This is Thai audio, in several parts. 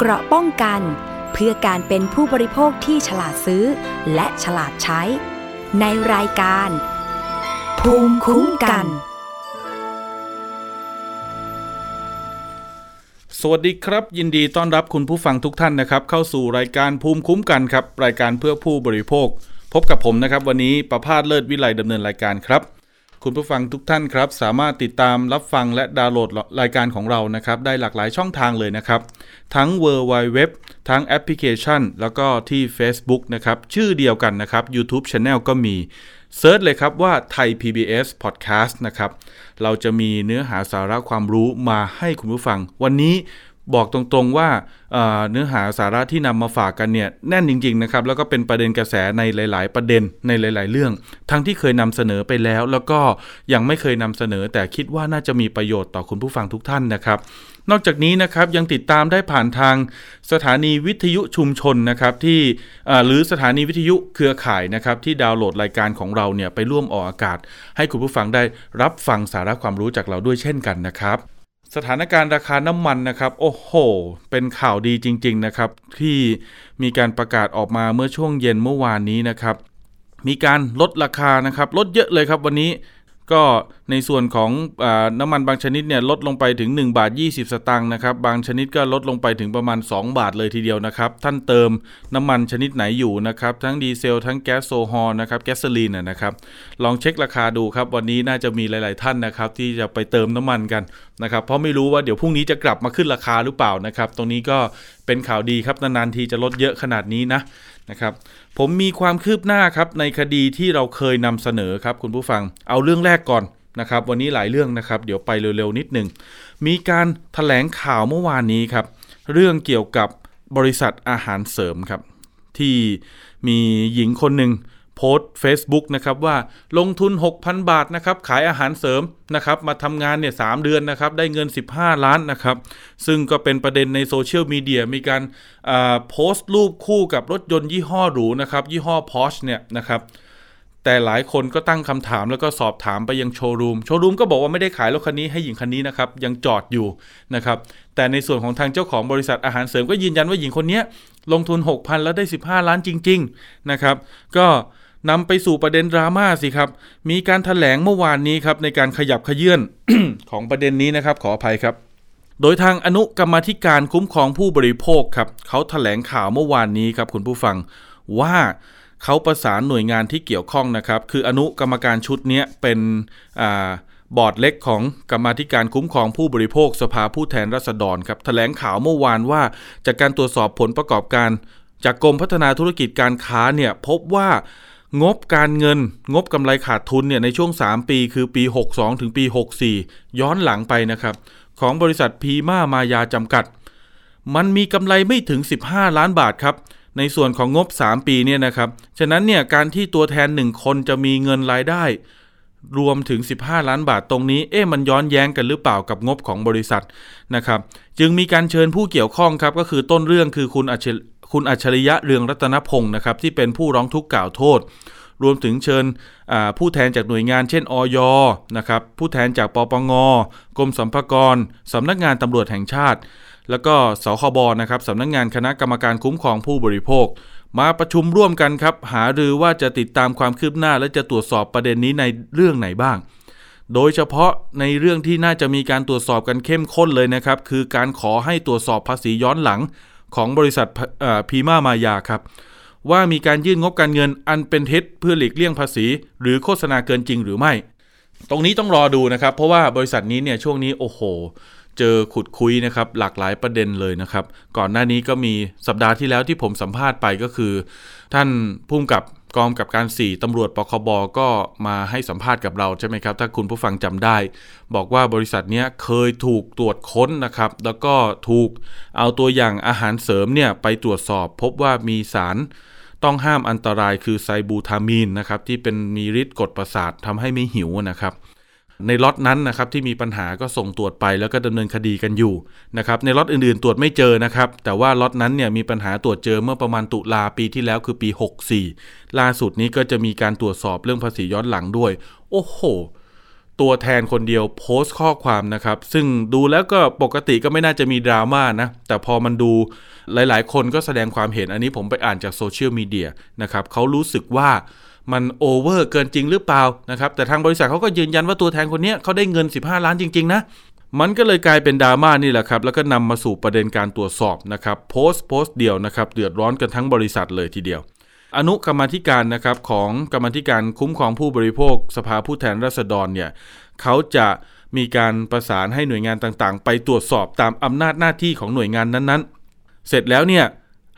เกราะป้องกัน เพื่อการเป็นผู้บริโภคที่ฉลาดซื้อ และฉลาดใช้ ในรายการ ภูมิคุ้มกัน สวัสดีครับ ยินดีต้อนรับคุณผู้ฟังทุกท่านนะครับ เข้าสู่รายการภูมิคุ้มกันครับ รายการเพื่อผู้บริโภค พบกับผมนะครับ วันนี้ประพาสเลิศวิไลดำเนินรายการครับ คุณผู้ฟังทุกท่านครับ สามารถติดตามรับฟังและดาวน์โหลดรายการของเรานะครับ ได้หลากหลายช่องทางเลยนะครับ ทั้ง w w w ทั้งแอปพลิเคชัน แล้วก็ที่ Facebook นะครับ ชื่อเดียวกันนะครับ YouTube Channel ก็มี search เลยครับว่า Thai PBS Podcast นะครับ เราจะมีเนื้อหาสาระความรู้มาให้คุณผู้ฟัง วันนี้ บอกตรงๆว่าเนื้อหาสาระที่นำมาฝากกันเนี่ยแน่นจริงๆนะครับแล้วก็เป็นประเด็นกระแสในหลาย ๆ ประเด็นในหลาย ๆ เรื่อง ทั้งที่เคยนำเสนอไปแล้ว แล้วก็ยังไม่เคยนำเสนอ แต่คิดว่าน่าจะมีประโยชน์ต่อคุณผู้ฟังทุกท่านนะครับ นอกจากนี้นะครับยังติดตามได้ผ่านทางสถานีวิทยุชุมชนนะครับที่หรือสถานีวิทยุเครือข่ายนะครับที่ดาวน์โหลดรายการของเราเนี่ยไปร่วมออกอากาศ ให้คุณผู้ฟังได้รับฟังสาระความรู้จากเราด้วยเช่นกันนะครับ สถานการณ์ราคาน้ำมันนะครับ โอ้โห เป็นข่าวดีจริง ๆ นะครับ ที่มีการประกาศออกมาเมื่อช่วงเย็นเมื่อวานนี้นะครับ มีการลดราคานะครับ ลดเยอะเลยครับวันนี้ก็ ในส่วนของอน้ำมันบางชนิดเนี่ยลดลงไปถึง 1 บาท 20 สตางค์นะครับ บางชนิดก็ลดลงไปถึงประมาณ 2 บาทเลยทีเดียวนะครับ ท่านเติมน้ำมันชนิดไหนอยู่นะครับ ทั้งดีเซล ทั้งแก๊สโซฮอลนะครับ แก๊สโซลีนนะครับ ลองเช็คราคาดูครับ วันนี้น่าจะมีหลาย ๆ ท่านนะครับ ที่จะไปเติมน้ำมันกันนะครับ เพราะไม่รู้ว่าเดี๋ยวพรุ่งนี้จะกลับมาขึ้นราคาหรือเปล่านะครับ ตรงนี้ก็เป็นข่าวดีครับ นาน ๆ ทีจะลดเยอะขนาดนี้นะนะครับผมมีความคืบหน้าครับในคดีที่เราเคยนำเสนอครับคุณผู้ฟัง เอาเรื่องแรกก่อน นะครับวันนี้หลายเรื่องนะครับ เดี๋ยวไปเร็วๆนิดหนึ่งมีการถแถลงข่าวเมื่อวานนี้ครับ เรื่องเกี่ยวกับบริษัทอาหารเสริมครับ ที่มีหญิงคนหนึ่งโพสต์ Facebook นะครับว่าลงทุน 6,000 บาทนะครับขายอาหารเสริมนะครับมาทำงานเนี่ยสเดือนนะครับได้เงิน 15 ล้านนะครับซึ่งก็เป็นประเด็นในโซเชียลมีเดียมีการโพสต์รูปคู่กับรถยนต์ยี่ห้อหรูนะครับยี่ห้อ Porsche เนี่ยนะครับ แต่หลายคนก็ตั้งคำถามแล้วก็สอบถามไปยังโชว์รูม โชว์รูมก็บอกว่าไม่ได้ขายรถคันนี้ให้หญิงคันนี้นะครับ ยังจอดอยู่นะครับ แต่ในส่วนของทางเจ้าของบริษัทอาหารเสริมก็ยืนยันว่าหญิงคนนี้ลงทุน 6,000 แล้วได้ 15 ล้านจริง ๆ นะครับ ก็นำไปสู่ประเด็นดราม่าสิครับ มีการถแถลงเมื่อวานนี้ครับในการขยับขยื่นของประเด็นนี้นะครับ ขออภัยครับ โดยทางอนุกรรมธิการคุ้มครองผู้บริโภคครับเขาถแถลงข่าวเมื่อวานนี้ครับคุณผู้ฟังว่า เขาประสานหน่วยงานที่เกี่ยวข้องนะครับ คืออนุกรรมการชุดนี้เป็นอบอร์ดเล็กของกรรมธิการคุ้มครองผู้บริโภคสภาผู้แทนราษฎรครับถแถลงข่าวเมื่อวานว่า จากการตรวจสอบผลประกอบการ จากกรมพัฒนาธุรกิจการค้าเนี่ยพบว่างบการเงิน งบกำไรขาดทุนเนี่ยในช่วง 3 ปีคือปี 62 ถึงปี 64 ย้อนหลังไปนะครับ ของบริษัทพีมามายาจำกัด มันมีกำไรไม่ถึง 15 ล้านบาทครับ ในส่วนของงบ 3 ปีเนี่ยนะครับ ฉะนั้นเนี่ยการที่ตัวแทน 1 คนจะมีเงินรายได้ รวมถึง 15 ล้านบาทตรงนี้ เอ๊ะมันย้อนแย้งกันหรือเปล่ากับงบของบริษัทนะครับ จึงมีการเชิญผู้เกี่ยวข้องครับ ก็คือต้นเรื่องคือคุณอัจคุณอัจฉริยะเรืองรัตนพงศ์นะครับที่เป็นผู้ร้องทุกข์กล่าวโทษ รวมถึงเชิญผู้แทนจากหน่วยงานเช่น อยนะครับ ผู้แทนจากปปง กรมสัมภากรสำนักงานตำรวจแห่งชาติ แล้วก็สคบนะครับสำนักงงานคณะกรรมการคุ้มครองผู้บริโภค มาประชุมร่วมกันครับ หารือว่าจะติดตามความคืบหน้า และจะตรวจสอบประเด็นนี้ในเรื่องไหนบ้าง โดยเฉพาะในเรื่องที่น่าจะมีการตรวจสอบกันเข้มข้นเลยนะครับ คือการขอให้ตรวจสอบภาษีย้อนหลังของบริษัทพีมามายาครับว่ามีการยื่นงบการเงินอันเป็นเท็จเพื่อหลีกเลี่ยงภาษี หรือโฆษณาเกินจริงหรือไม่ ตรงนี้ต้องรอดูนะครับ เพราะว่าบริษัทนี้เนี่ยช่วงนี้โอ้โห เจอขุดคุยนะครับหลากหลายประเด็นเลยนะครับ ก่อนหน้านี้ก็มีสัปดาห์ที่แล้วที่ผมสัมภาษณ์ไปก็คือ ท่านพุ่มกับกองกับการ4ตำรวจปคบก็มาให้สัมภาษณ์กับเราใช่ไหมครับ ถ้าคุณผู้ฟังจำได้ บอกว่าบริษัทนี้เคยถูกตรวจค้นนะครับ แล้วก็ถูกเอาตัวอย่างอาหารเสริมเนี่ยไปตรวจสอบ พบว่ามีสารต้องห้ามอันตรายคือไซบูทามีนนะครับที่เป็นมีฤทธิ์กดประสาททำให้ไม่หิวนะครับ ในล็อตนั้นนะครับที่มีปัญหาก็ส่งตรวจไปแล้วก็ดำเนินคดีกันอยู่นะครับในล็อตอื่นๆ ตรวจไม่เจอนะครับแต่ว่าล็อตนั้นเนี่ยมีปัญหาตรวจเจอเมื่อประมาณตุลาปีที่แล้วคือปี 64 ล่าสุดนี้ก็จะมีการตรวจสอบเรื่องภาษีย้อนหลังด้วย โอ้โห ตัวแทนคนเดียวโพสต์ข้อความนะครับ ซึ่งดูแล้วก็ปกติก็ไม่น่าจะมีดราม่านะแต่พอมันดูหลายๆ คนก็แสดงความเห็นอันนี้ผมไปอ่านจากโซเชียลมีเดียนะครับเขารู้สึกว่า มันโอเวอร์เกินจริงหรือเปล่านะครับแต่ทางบริษัทเขาก็ยืนยันว่าตัวแทนคนนี้เขาได้เงิน 15 ล้านจริง ๆ นะมันก็เลยกลายเป็นดราม่านี่แหละครับ แล้วก็นำมาสู่ประเด็นการตรวจสอบนะครับโพสต์โพสต์เดียวนะครับเดือดร้อนกันทั้งบริษัทเลยทีเดียว อนุกรรมธิการนะครับของกรรมธิการคุ้มครองผู้บริโภค สภาผู้แทนราษฎรเนี่ยเขาจะมีการประสานให้หน่วยงานต่างๆ ไปตรวจสอบตามอำนาจหน้าที่ของหน่วยงานนั้นๆ เสร็จแล้วเนี่ย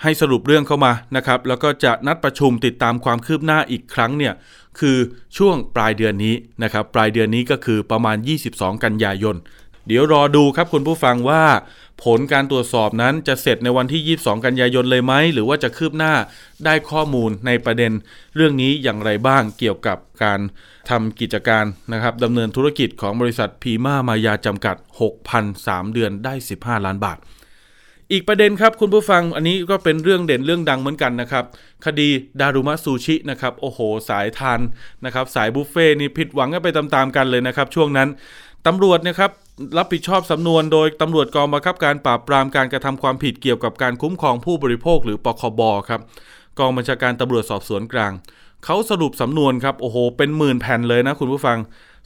ให้สรุปเรื่องเข้ามานะครับ แล้วก็จะนัดประชุมติดตามความคืบหน้าอีกครั้งเนี่ยคือช่วงปลายเดือนนี้นะครับ ปลายเดือนนี้ก็คือประมาณ 22 กันยายน เดี๋ยวรอดูครับคุณผู้ฟังว่า ผลการตรวจสอบนั้นจะเสร็จในวันที่ 22 กันยายนเลยไหม หรือว่าจะคืบหน้าได้ข้อมูลในประเด็น เรื่องนี้อย่างไรบ้างเกี่ยวกับการทำกิจการนะครับดำเนินธุรกิจของบริษัทพีมามายาจำกัด 6,003 เดือนได้ 15 ล้านบาท อีกประเด็นครับคุณผู้ฟังอันนี้ก็เป็นเรื่องเด่นเรื่องดังเหมือนกันนะครับ คดีดารุมะซูชินะครับโอ้โห สายทานนะครับ สายบุฟเฟ่นี่ผิดหวังกันไปตามๆกันเลยนะครับ ช่วงนั้นตำรวจนะครับรับผิดชอบสำนวนโดยตำรวจกองบังคับการปราบปรามการกระทำความผิดเกี่ยวกับการคุ้มครองผู้บริโภคหรือปคบครับกองบัญชาการตำรวจสอบสวนกลางเขาสรุปสำนวนครับโอ้โห เป็นหมื่นแผ่นเลยนะคุณผู้ฟัง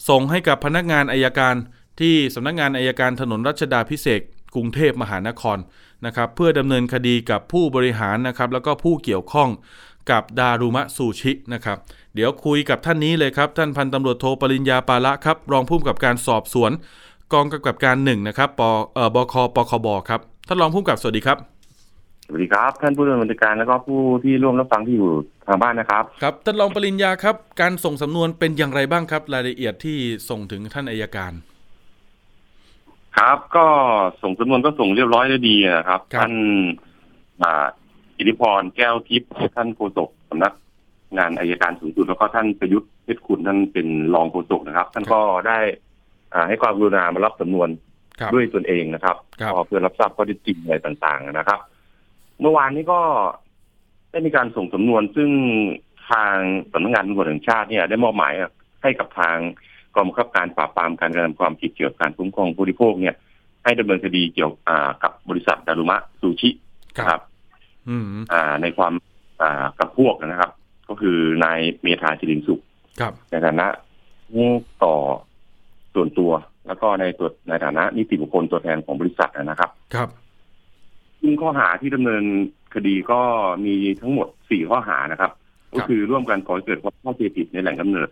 ส่งให้กับพนักงานอายการที่สำนักงานอายการถนนรัชดาพิเศษ กรุงเทพมหานครนะครับเพื่อดำเนินคดีกับผู้บริหารนะครับแล้วก็ผู้เกี่ยวข้องกับดารุมะซูชินะครับเดี๋ยวคุยกับท่านนี้เลยครับ ท่านพันตำรวจโทปริญญาปาละครับ รองผู้กำกับการสอบสวน กองกำกับการหนึ่งนะครับปเอ่อบคปคบครับท่านรองผู้กำกับสวัสดีครับสวัสดีครับ ท่านผู้ดำเนินการแล้วก็ผู้ที่ร่วมรับฟังที่อยู่ทางบ้านนะครับครับท่านรองปริญญาครับ การส่งสำนวนเป็นอย่างไรบ้างครับ รายละเอียดที่ส่งถึงท่านอายการ ครับ ก็ส่งสำนวนก็ส่งเรียบร้อยได้ดีนะครับครับท่านอ่าอิทธิพรแก้วทิพย์ท่านโฆษกสำนักงานอายการสูงสุดแล้วก็ท่านประยุทธ์เพชรคุณท่านเป็นรองโฆษกนะครับ ท่านก็ได้อ่าให้ความกรุณามารับสำนวนครับด้วยตนเองนะครับครับก็เพื่อรับทราบข้อเท็จจริงอะไรต่าง ๆ นะครับ เมื่อวานนี้ก็ได้มีการส่งสำนวนซึ่งทางสำนักงานตำรวจแห่งชาติเนี่ย ได้มอบหมายให้กับทาง กองบังคับการปราบปรามการกระทำความผิดเกี่ยวกับการคุ้มครองผู้บริโภคเนี่ย ให้ดำเนินคดีเกี่ยวอ่ากับบริษัทดารุมะซูชินะครับอืมอ่า ในความอ่ากับพวกนะครับ ก็คือนายเมธาจิรินสุขครับในฐานะผู้ต่อส่วนตัว แล้วก็ในตัวในฐานะนิติบุคคลตัวแทนของบริษัทนะครับ ครับซึ่งข้อหาที่ดำเนินคดีก็มีทั้งหมดสี่ข้อหานะครับ ก็คือร่วมกันก่อให้เกิดความเข้าใจผิดในแหล่งกำเนิด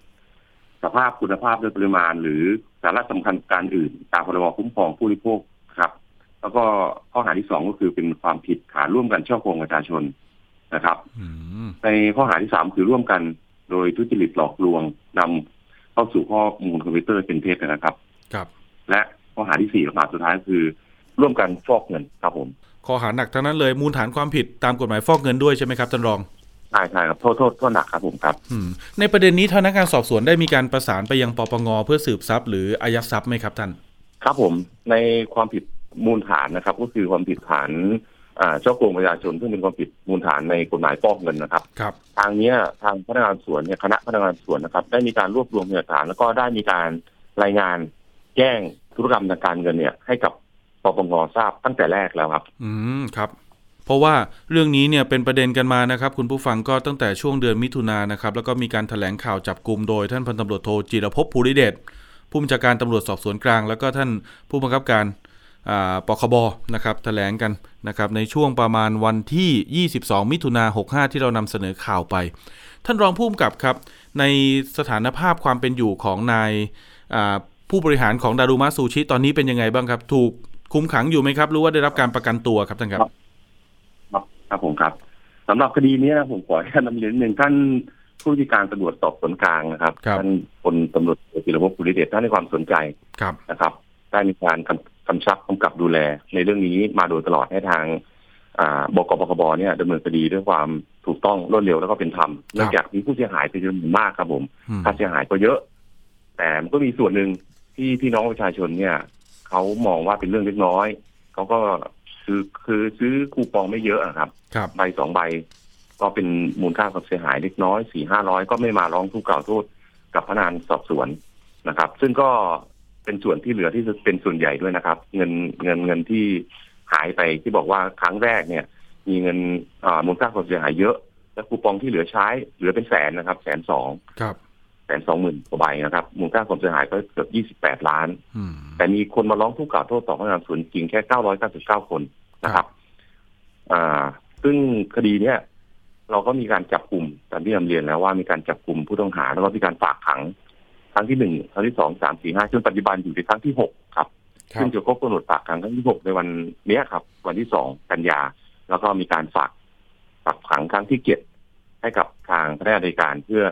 สภาพคุณภาพโดยปริมาณ หรือสาระสำคัญการอื่น ตามพรบคุ้มครองผู้บริโภคครับ แล้วก็ข้อหาที่สองก็คือเป็นความผิดฐานร่วมกันช่อโกงประชาชนนะครับอืมในข้อหาที่สามคือร่วมกันโดยทุจริตหลอกลวงนำเข้าสู่ข้อมูลคอมพิวเตอร์เป็นเท็จนะครับ ครับ และข้อหาที่สี่ข้อหาสุดท้ายคือ ร่วมกันฟอกเงินครับผมข้อหาหนักทั้งนั้นเลยมูลฐานความผิดตามกฎหมายฟอกเงินด้วยใช่ไหมครับท่านรอง ใช่ใช่ครับโทษโทษโทษหนักครับผมครับอืมในประเด็นนี้ทางพนักงานสอบสวนได้มีการประสานไปยังปปงเพื่อสืบทรัพย์หรืออายัดทรัพย์ไหมครับท่านครับผมในความผิดมูลฐานนะครับ ก็คือความผิดฐานอ่าช่อโกงประชาชนซึ่งเป็นความผิดมูลฐานในกฎหมายฟอกเงินนะครับครับ ทางเนี้ยทางพนักงานสวนเนี่ยคณะพนักงานสวนนะครับ ได้มีการรวบรวมพยานหลักฐาน แล้วก็ได้มีการรายงานแจ้งธุรกรรมทางการเงินเนี่ย ให้กับปปงทราบตั้งแต่แรกแล้วครับ อืมครับเพ ราะว่าเรื่องนี้เนี่ยเป็นประเด็นกันมานะครับ คุณผู้ฟังก็ตั้งแต่ช่วงเดือนมิถุนายนนะครับ แล้วก็มีการถแถลงข่าวจับกลุ่มโดยท่านพันตำรวจโทจิรพภูริเดชผู้บัญชาการตำรวจสอบสวนกลาง แล้วก็ท่านผู้บังคับการอ่าปคบนะครับแถลงกันนะครับในช่วงประมาณวันที่ 22 มิถุนา65 ที่เรานำเสนอข่าวไป ท่านรองผู้กำกับครับ ในสถานภาพความเป็นอยู่ของนายอ่าผู้บริหารของดารุมะซูชิตอนนี้เป็นยังไงบ้างครับ ถูกคุมขังอยู่ไหมครับ หรือว่าได้รับการประกันตัวครับท่านครับ ครับครับผมครับสำหรับคดีเนี้ยผมขออนุญาตนำเรียนนิดหนึ่งท่านผู้ที่การตำรวจสอบสวนกลางนะครับครับท่านพลตำรวจเอกจิรภพภูริเดชท่านให้ความสนใจครับนะครับได้มีการกำกำชับกำกับดูแล ในเรื่องนี้มาโดยตลอดให้ทางอ่าบกปคบเนี่ยดำเนินคดีด้วยความถูกต้องรวดเร็วแล้วก็เป็นธรรมเนื่องจากมีผู้เสียหายเป็นจำนวนมากครับผมอืมค่าเสียหายก็เยอะ แต่มันก็มีส่วนหนึ่งที่พี่น้องประชาชนเนี่ยเขามองว่าเป็นเรื่องเล็กน้อยเขาก็ คือคือซื้อคูปองไม่เยอะอะครับ ครับ ใบสองใบ ก็เป็นมูลค่าความเสียหายเล็กน้อยสี่ห้าร้อยก็ไม่มาร้องทุกข์กล่าวโทษกับพนักงานสอบสวนนะครับ ซึ่งก็เป็นส่วนที่เหลือที่เป็นส่วนใหญ่ด้วยนะครับ เงินเงินเงินที่หายไปที่บอกว่าครั้งแรกเนี่ย มีเงินมูลค่าความเสียหายเยอะ และคูปองที่เหลือใช้เหลือเป็นแสนนะครับ แสนสองครับแสนสองหมื่นกว่าใบนะครับ มูลค่าความเสียหายก็เกือบยี่สิบแปดล้าน แต่มีคนมาร้องทุกข์กล่าวโทษต่อพนักงานสวนจริงแค่เก้าร้อยเก้าสิบเก้าคนนะครับ อ่า ซึ่งคดีเนี้ยเราก็มีการจับกลุ่มตามที่นำเรียนแล้วว่ามีการจับกลุ่มผู้ต้องหาแล้วก็มีการฝากขัง ครั้งที่หนึ่งครั้งที่สองสามสี่ห้าจนปัจจุบันอยู่ในครั้งที่หกครับซึ่งจะครบกำหนดฝากขังครั้งที่หกในวันนี้ครับ วันที่สองกันยา แล้วก็มีการฝากฝากขังครั้งที่เจ็ดให้กับทางพนักงานในการเพื่อ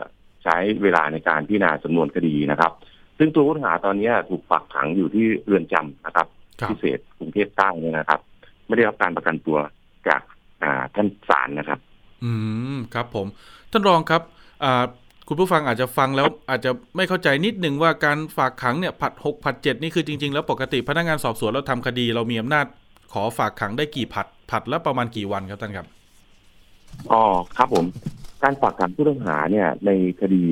ใช้เวลาในการพิจารณาสำนวนคดีนะครับ ซึ่งตัวผู้ต้องหาตอนนี้ถูกฝากขังอยู่ที่เรือนจำนะครับ พิเศษกรุงเทพใต้เนี่ยนะครับ ไม่ได้รับการประกันตัวจากท่านศาลนะครับ อืมครับผม ท่านรองครับคุณผู้ฟังอาจจะฟังแล้วอาจจะไม่เข้าใจนิดหนึ่งว่าการฝากขังเนี่ยผัดหกผัดเจ็ดนี่คือจริง ๆ แล้วปกติพนักงานสอบสวนเราทำคดี เรามีอำนาจขอฝากขังได้กี่ผัดผัดแล้วประมาณกี่วันครับท่านครับอ๋อครับผม การฝากขังผู้ต้องหาเนี่ย ในคดี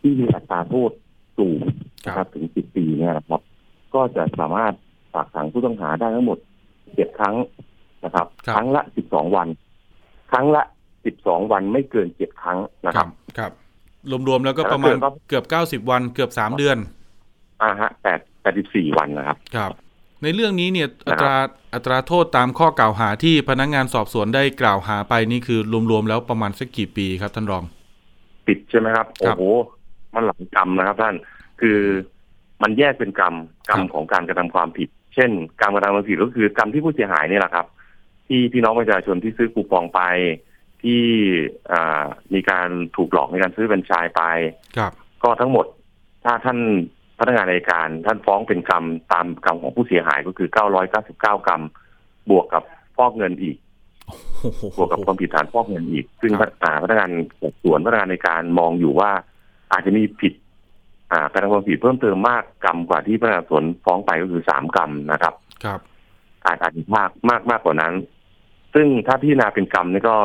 ที่มีอัตราโทษสูงนะครับถึงสิบปีเนี่ยนะครับ ก็จะสามารถฝากขังผู้ต้องหาได้ทั้งหมดเจ็ดครั้งนะครับ ครั้งละสิบสองวัน ครั้งละสิบสองวันไม่เกินเจ็ดครั้งนะครับ ครับ รวมๆแล้วก็ประมาณเกือบเก้าสิบวันเกือบสามเดือน อ่าฮะแปดแปดสิบสี่วันนะครับ ครับ ในเรื่องนี้เนี่ยอัตราอัตราโทษตามข้อกล่าวหาที่พนักงงานสอบสวนได้กล่าวหาไปนี่คือรวมๆแล้วประมาณสักกี่ปีครับท่านรองปิดใช่ไหมครับ โอ้โห มันหลังกรรมนะครับท่าน คือมันแยกเป็นกรรมกรรมของการกระทำความผิด เช่น การกระทำความผิดก็คือกรรมที่ผู้เสียหายนี่แหละครับ ที่พี่น้องประชาชนที่ซื้อคูปองไป ที่มีการถูกหลอกในการซื้อเป็นชายไป ครับ ก็ทั้งหมดถ้าท่าน พนักงานในการท่านฟ้องเป็นกรรมตามกรรมของผู้เสียหายก็คือ 999 กรรม บวกกับฟอกเงินอีกบวกกับความผิดฐานฟอกเงินอีก ซึ่งพนักงานสอบสวนพนักงานในการมองอยู่ว่า อาจจะมีผิดการทำความผิดเพิ่มเติมมากกรรมกว่าที่พนักงานสวนฟ้องไปก็คือสามกรรมนะครับ ครับอาจอาจจะมากมากมากกว่านั้น ซึ่งถ้าพิจารณาเป็นกรรมนี่ก็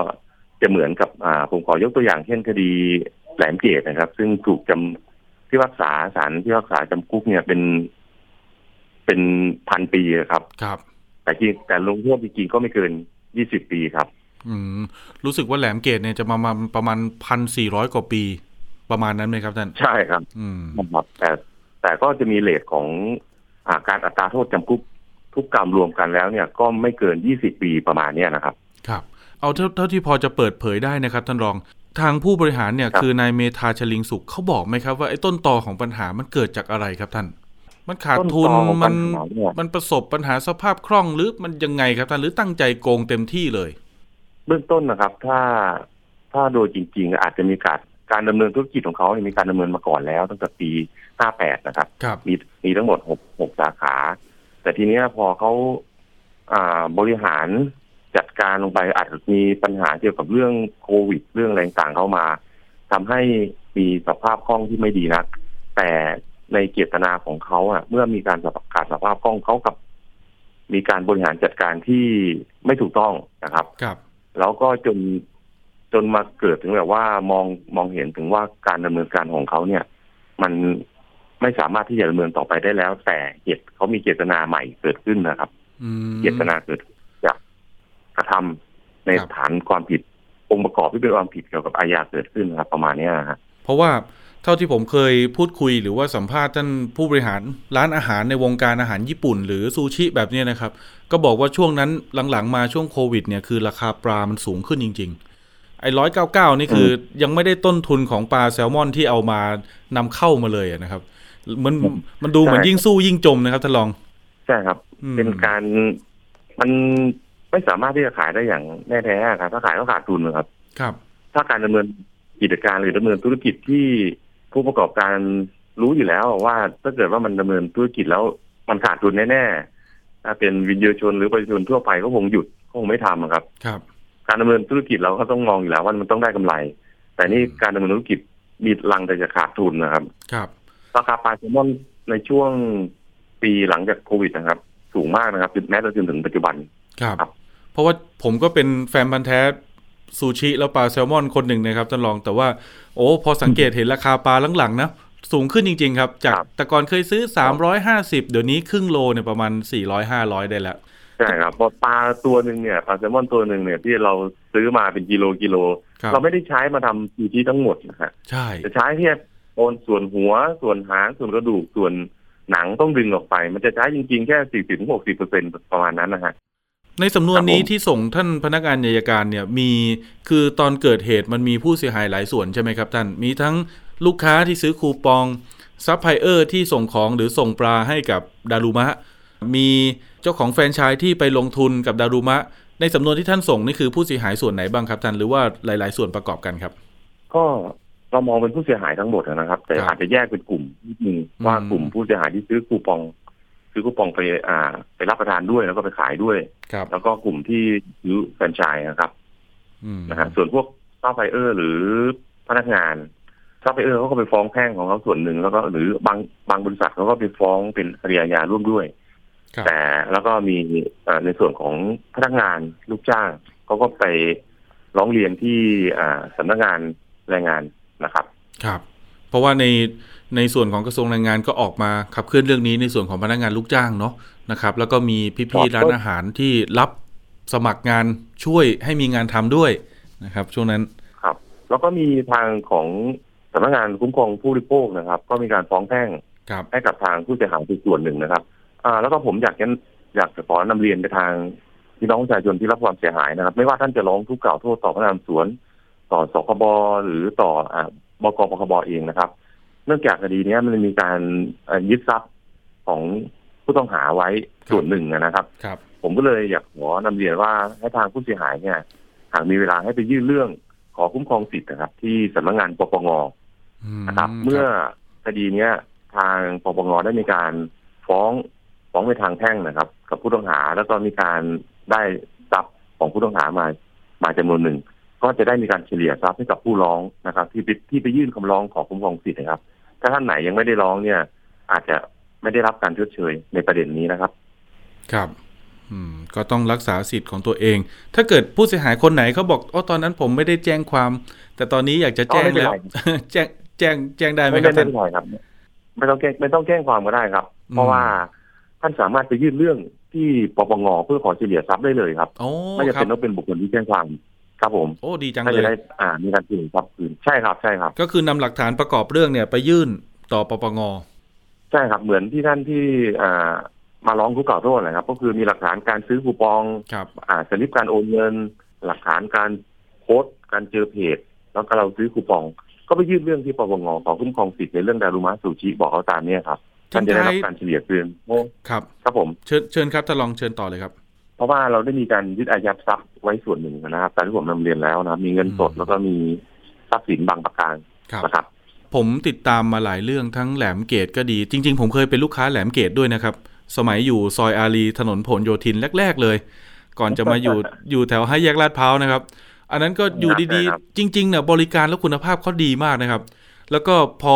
จะเหมือนกับอ่าผมขอยกตัวอย่างเช่นคดีแหลมเกตนะครับ ซึ่งถูกจำ ที่รักษาสารที่รักษาจำคุกเนี่ยเป็น เป็นพันปีครับ ครับ แต่จริงแต่ลงโทษจริงๆก็ไม่เกินยี่สิบปีครับ อืมรู้สึกว่าแหลมเกตเนี่ยจะมามาประมาณพันสี่ร้อยกว่าปี ประมาณนั้นไหมครับท่าน ใช่ครับ อืมแต่แต่ก็จะมีเลทของอาการอัตราโทษจำคุกทุกกรรมรวมกันแล้วเนี่ยก็ไม่เกินยี่สิบปีประมาณเนี้ยนะครับ ครับ เอาเท่าเท่าที่พอจะเปิดเผยได้นะครับท่านรอง ทางผู้บริหารเนี่ย คือนายเมธาชลิงสุขเขาบอกไหมครับว่าไอ้ต้นตอของปัญหามันเกิดจากอะไรครับท่าน มันขาดทุนมันมันประสบปัญหาสภาพคล่องหรือมันยังไงครับท่านหรือตั้งใจโกงเต็มที่เลย เบื้องต้นนะครับ ถ้าถ้าโดยจริง ๆ อาจจะมีการการดำเนินธุรกิจของเขามีการดำเนินมาก่อนแล้ว ตั้งแต่ปี 58 นะครับครับมีมีทั้งหมด 6 6 สาขา แต่ทีนี้พอเขาอ่าบริหาร จัดการลงไปอาจจะมีปัญหาเกี่ยวกับเรื่องโควิด เรื่องอะไรต่างเข้ามาทำให้มีสภาพคล่องที่ไม่ดีนัก แต่ในเจตนาของเขาอะ เมื่อมีการขาดสภาพคล่องเขากับ มีการบริหารจัดการที่ไม่ถูกต้องนะครับ ครับ แล้วก็จนจนมาเกิดถึงแบบว่ามองมองเห็นถึงว่าการดำเนินการของเขาเนี่ย มันไม่สามารถที่จะดำเนินต่อไปได้แล้ว แต่เหตุเขามีเจตนาใหม่เกิดขึ้นนะครับ เจตนาเกิด กระทำในฐานความผิดองค์ประกอบที่เป็นความผิดเกี่ยวกับอาญาเกิดขึ้นครับประมาณนี้นะฮะเพราะว่าเท่าที่ผมเคยพูดคุยหรือว่าสัมภาษณ์ท่านผู้บริหารร้านอาหารในวงการอาหารญี่ปุ่น หรือซูชิแบบนี้นะครับ ก็บอกว่าช่วงนั้นหลังๆ มาช่วงโควิดเนี่ยคือราคาปลามันสูงขึ้นจริง ๆ ไอ้ร้อยเก้าเก้านี่คือยังไม่ได้ต้นทุนของปลาแซลมอนที่เอามานำเข้ามาเลยนะครับ มันมันดูเหมือนยิ่งสู้ยิ่งจมนะครับท่านรอง ใช่ครับ เป็นการมัน ไม่สามารถที่จะขายได้อย่างแน่แท้ครับ ถ้าขายก็ขาดทุนครับ ครับ ถ้าการดำเนินกิจการหรือดำเนินธุรกิจที่ผู้ประกอบการรู้อยู่แล้วว่าถ้าเกิดว่ามันดำเนินธุรกิจแล้วมันขาดทุนแน่ๆถ้าเป็นวินยูชนหรือประชาชนทั่วไปก็คงหยุดคงไม่ทำครับ ครับ การดำเนินธุรกิจเราก็ต้องมองอยู่แล้วว่ามันต้องได้กำไร แต่นี่การดำเนินธุรกิจมีลังแต่จะขาดทุนนะครับ ครับราคาปลาแซลมอนในช่วงปีหลังจากโควิดนะครับ สูงมากนะครับแม้จนถึงปัจจุบันครับ เพราะว่าผมก็เป็นแฟนพันธ์แท้ซูชิแล้วปลาแซลมอนคนหนึ่งนะครับท่านรองแต่ว่า โอ้พอสังเกตเห็นราคาปลาหลังๆนะสูงขึ้นจริง ๆ ครับ จากครับแต่ก่อนเคยซื้อ 350 เดี๋ยวนี้ครึ่งโลเนี่ยประมาณ 400 500 ได้แล้วใช่ครับเพราะปลาตัวหนึ่งเนี่ยปลาแซลมอนตัวหนึ่งเนี่ยที่เราซื้อมาเป็นกิโลกิโลครับเราไม่ได้ใช้มาทำซูชิทั้งหมดนะฮะใช่จะใช้แค่โอนส่วนหัวส่วนหางส่วนกระดูกส่วนหนังต้องดึงออกไป มันจะใช้จริงๆแค่สี่สิบถึงหกสิบเปอร์เซ็นประมาณนั้นนะฮะ ในสำนวนนี้ครับผมที่ส่งท่านพนักงานอัยการเนี่ยมีคือตอนเกิดเหตุมันมีผู้เสียหายหลายส่วนใช่ไหมครับท่าน มีทั้งลูกค้าที่ซื้อคูปองซัพพลายเออร์ที่ส่งของหรือส่งปลาให้กับดารุมะ มีเจ้าของแฟรนไชส์ที่ไปลงทุนกับดารุมะ ในสำนวนที่ท่านส่งนี่คือผู้เสียหายส่วนไหนบ้างครับท่านหรือว่าหลาย ๆ ส่วนประกอบกันครับ ก็เรามองเป็นผู้เสียหายทั้งหมดนะครับ แต่ครับอาจจะแยกเป็นกลุ่มนิดนึงอืมว่ากลุ่มผู้เสียหายที่ซื้อคูปอง ซื้อคูปองไปอ่า ไปรับประทานด้วยแล้วก็ไปขายด้วย ครับ แล้วก็กลุ่มที่ซื้อแฟรนไชส์นะครับอืมนะฮะส่วนพวกซัพพลายเออร์หรือพนักงานซัพพลายเออร์เขาก็ไปฟ้องแพ่งของเขาส่วนหนึ่งแล้วก็หรือบางบางบริษัทเขาก็ไปฟ้องเป็นคดีอาญาร่วมด้วยครับแต่แล้วก็มีเอ่อในส่วนของพนักงานลูกจ้างเขาก็ไปร้องเรียนที่อ่าสำนักงานแรงงานนะครับ ครับ เพราะว่าใน ในส่วนของกระทรวงแรงงานก็ออกมาขับเคลื่อนเรื่องนี้ในส่วนของพนักงานลูกจ้างเนาะนะครับ แล้วก็มีพี่ๆร้านอาหารที่รับสมัครงานช่วยให้มีงานทำด้วยนะครับ ช่วงนั้นครับ แล้วก็มีทางของสำนักงานคุ้มครองผู้บริโภคนะครับ ก็มีการฟ้องแพ่งครับให้กับทางผู้เสียหายอีกส่วนหนึ่งนะครับ อ่า แล้วก็ผมอยากจะอยากจะขอนำเรียนไปทางพี่น้องประชาชนที่รับความเสียหายนะครับ ไม่ว่าท่านจะร้องทุกข์กล่าวโทษต่อพนักงานสวน ต่อสคบหรือต่ออ่าบกปคบเองนะครับ เนื่องจากคดีเนี้ยมันมีการเอ่อยึดทรัพย์ของผู้ต้องหาไว้ส่วนหนึ่งนะครับครับ ผมก็เลยอยากขอนำเรียนว่าให้ทางผู้เสียหายเนี่ยหากมีเวลาให้ไปยื่นเรื่องขอคุ้มครองสิทธิ์นะครับ ที่สำนักงานปปงนะครับ เมื่อคดีเนี้ยทางปปงได้มีการฟ้องฟ้องไปทางแพ่งนะครับ กับผู้ต้องหาแล้วก็มีการได้ทรัพย์ของผู้ต้องหามามาจำนวนหนึ่ง ก็จะได้มีการเฉลี่ยทรัพย์ให้กับผู้ร้องนะครับ ที่ไปที่ไปยื่นคำร้องขอคุ้มครองสิทธิ์นะครับ ถ้าท่านไหนยังไม่ได้ร้องเนี่ย อาจจะไม่ได้รับการชดเชยในประเด็นนี้นะครับ ครับ อืม ก็ต้องรักษาสิทธิ์ของตัวเอง ถ้าเกิดผู้เสียหายคนไหนเขาบอกอ๋อตอนนั้นผมไม่ได้แจ้งความ แต่ตอนนี้อยากจะแจ้งอ๋อไม่เป็นแล้วไรแจ้งแจ้งแจ้งได้ไหมไม่ครัไม่บไม่ท่านเป็นไรครับไม่ต้องแก้ไม่ต้องแจ้งความก็ได้ครับ เพราะว่าท่านสามารถไปยื่นเรื่องที่ปปงเพื่อขอเฉลี่ยทรัพย์ได้เลยครับโอ้ไม่จำครัเป็บนต้องเป็นบุคคลที่แจ้งความ ครับผมโอ้ดีจังถ้าเลจะยได้อ่ามีการเฉลี่ยทรัพย์คืนใช่ครับใช่ครับ ก็คือนำหลักฐานประกอบเรื่องเนี่ยไปยื่นต่อปปงใช่ครับเหมือนที่ท่านที่อ่ามาร้องทุกข์กล่าวโทษนะครับ ก็คือมีหลักฐานการซื้อคูปองครับอ่าสลิปการโอนเงิน หลักฐานการโพสต์การเจอเพจ แล้วก็เราซื้อคูปอง ก็ไปยื่นเรื่องที่ปปงขอคุ้มครองสิทธิ์ในเรื่องดารุมะซูชิบอกเขาตามเนี้ครับท่านจะได้รับการเฉลี่ยคืนโอ้ครับ ครับผมเชิญเชิญครับท่านลองเชิญต่อเลยครับ เพราะว่าเราได้มีการยึดอายัดทรัพย์ไว้ส่วนหนึ่งนะครับตามที่ผมนำเรียนแล้วนะครับมีเงินสดอืมแล้วก็มีทรัพย์สินบางประการครับนะครับ ผมติดตามมาหลายเรื่องทั้งแหลมเกตก็ดี จริง ๆ ผมเคยเป็นลูกค้าแหลมเกตด้วยนะครับ สมัยอยู่ซอยอารีถนนผลโยธินแรก ๆ เลย ก่อนจะมาอยู่อยู่แถวห้าแยกลาดพร้าวนะครับ อันนั้นก็อยู่ดีครับๆจริงๆเนี่ยบริการและคุณภาพเขาดีมากนะครับ แล้วก็พอ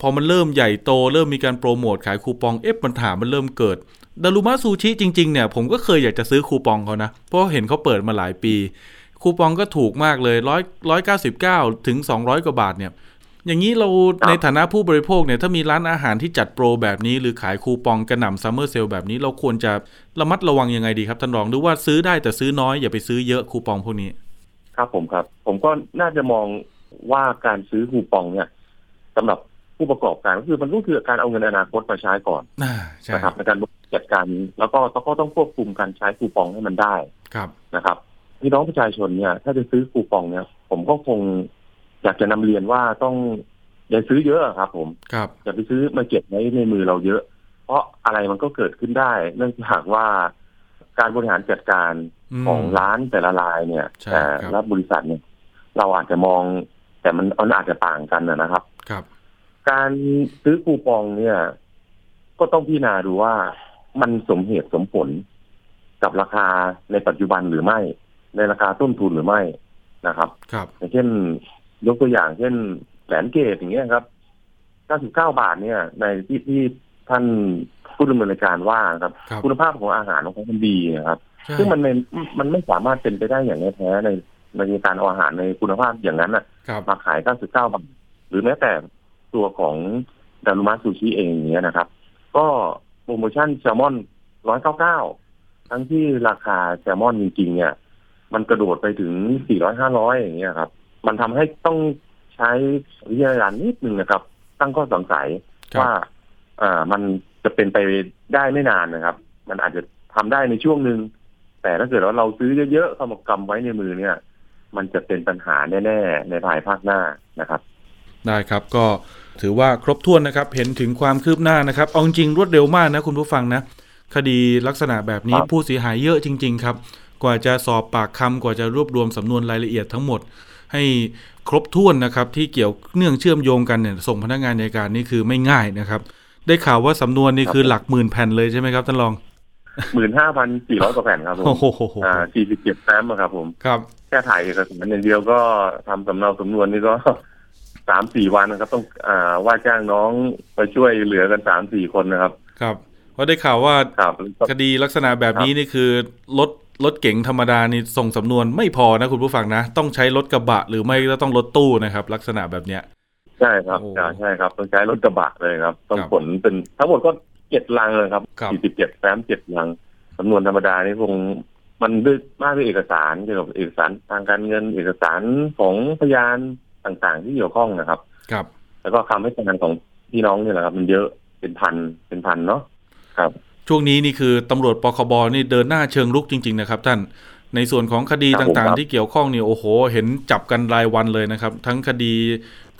พอมันเริ่มใหญ่โต เริ่มมีการโปรโมทขายคูปองเอฟปัญหามันเริ่มเกิด ดารุมะซูชิจริง ๆ เนี่ย ผมก็เคยอยากจะซื้อคูปองเขานะ เพราะเห็นเขาเปิดมาหลายปี คูปองก็ถูกมากเลยร้อยร้อยเก้าสิบเก้าถึงสองร้อยกว่าบาทเนี่ย อย่างนี้เราครับในฐานะผู้บริโภคเนี่ย ถ้ามีร้านอาหารที่จัดโปรแบบนี้ หรือขายคูปองกระหน่ำซัมเมอร์เซลแบบนี้เราควรจะระมัดระวังยังไงดีครับท่านรองหรือว่าซื้อได้แต่ซื้อน้อยอย่าไปซื้อเยอะคูปองพวกนี้ ครับผมครับ ผมก็น่าจะมองว่าการซื้อคูปองเนี่ยสำหรับผู้ประกอบการก็คือมันก็คือการเอาเงินอนาคตมาใช้ก่อนอ่าใช่นะครับในการ จัดการแล้วก็ก็ต้องควบคุมการใช้คูปองให้มันได้ครับนะครับพี่น้องประชาชนเนี่ย ถ้าจะซื้อคูปองเนี่ย ผมก็คงอยากจะนำเรียนว่าต้องอย่าซื้อเยอะครับ ผมครับอย่าไปซื้อมาเก็บไว้ในมือเราเยอะ เพราะอะไรมันก็เกิดขึ้นได้ เนื่องจากว่าการบริหารจัดการมของร้านแต่ละรายเนี่ยใช่แต่ครับละบริษัทเนี่ย เราอาจจะมอง แต่มันมันอาจจะต่างกันนะนะครับ ครับ การซื้อคูปองเนี่ย ก็ต้องพิจารณาดูว่า มันสมเหตุสมผลกับราคาในปัจจุบันหรือไม่ ในราคาต้นทุนหรือไม่นะครับ ครับอย่างเช่น ยกตัวอย่างเช่นแหลนเกตอย่างเงี้ยครับ 99 บาทเนี่ย ในที่ที่ท่านผู้ดำเนินรายการว่าครับครับ คุณภาพของอาหารของเขามันดีนะครับใช่ซึ่งมันไม่มันไม่สามารถเป็นไปได้อย่างแท้ๆในในการเอาอาหารในคุณภาพอย่างนั้นน่ะครับมาขาย 99 บาท หรือแม้แต่ตัวของดารุมะซูชิเองอย่างเงี้ยนะครับ ก็ โปรโมชั่นแซลมอนร้อยเก้าเก้าทั้งที่ราคาแซลมอนจริงๆเนี่ย มันกระโดดไปถึงสี่ร้อยห้าร้อยอย่างเงี้ยครับ มันทำให้ต้องใช้วิทยาการนิดนึงนะครับ ตั้งข้อสงสัยครับว่าอ่ามันจะเป็นไปได้ไม่นานนะครับ มันอาจจะทำได้ในช่วงหนึ่งแต่ถ้าเกิดว่าเราซื้อเยอะๆเข้ามากำไว้ในมือเนี่ย มันจะเป็นปัญหาแน่ ๆ ในภายภาคหน้านะครับ ได้ครับก็ ถือว่าครบถ้วนนะครับ เห็นถึงความคืบหน้านะครับ เอาจริงๆรวดเร็วมากนะคุณผู้ฟังนะ คดีลักษณะแบบนี้ครับผู้เสียหายเยอะจริง ๆ ครับ กว่าจะสอบปากคำกว่าจะรวบรวมสำนวนรายละเอียดทั้งหมด ให้ครบถ้วนนะครับ ที่เกี่ยวเนื่องเชื่อมโยงกันเนี่ยส่งพนักงานในการนี่คือไม่ง่ายนะครับ ได้ข่าวว่าสำนวนนี่คือหลักหมื่นแผ่นเลยใช่ไหมครับท่านรองหมื่นห้าพันสี่ร้อยกว่าแผ่นครับผมโอ้โหอ่าสี่สิบเจ็ดแฟ้มอะครับผม ครับ แค่ถ่ายเอกสารอย่างเดียวก็ทำสำเนาสำนวนนี่ก็ สามสี่วันนะครับ ต้องอ่าว่าจ้างน้องไปช่วยเหลือกันสามสี่คนนะครับ ครับเพราะได้ข่าวว่าครับคดีลักษณะแบบนี้นี่คือรถรถเก๋งธรรมดานี่ส่งสำนวนไม่พอนะคุณผู้ฟังนะ ต้องใช้รถกระบะ หรือไม่ก็ต้องรถตู้นะครับ ลักษณะแบบเนี้ย ใช่ครับโอ้ใช่ใช่ครับต้องใช้รถกระบะเลยครับ ต้องครับขนเป็นทั้งหมดก็เจ็ดลังเลยครับครับสี่สิบเจ็ดแฟ้มเจ็ดลังสำนวนธรรมดานี่คงมันด้วยมากด้วยเอกสารเกี่ยวกับเอกสารทางการเงินเอกสารของพยาน ต่างๆ ที่เกี่ยวข้องนะครับ ครับ แล้วก็คำให้การของพี่น้องเนี่ยแหละครับ มันเยอะเป็นพันเป็นพันเนาะครับ ช่วงนี้นี่คือตำรวจปคบนี่เดินหน้าเชิงลุกจริง ๆ นะครับ ท่านในส่วนของคดีครับผมต่างครับๆที่เกี่ยวข้องเนี่ยโอ้โห เห็นจับกันรายวันเลยนะครับ ทั้งคดี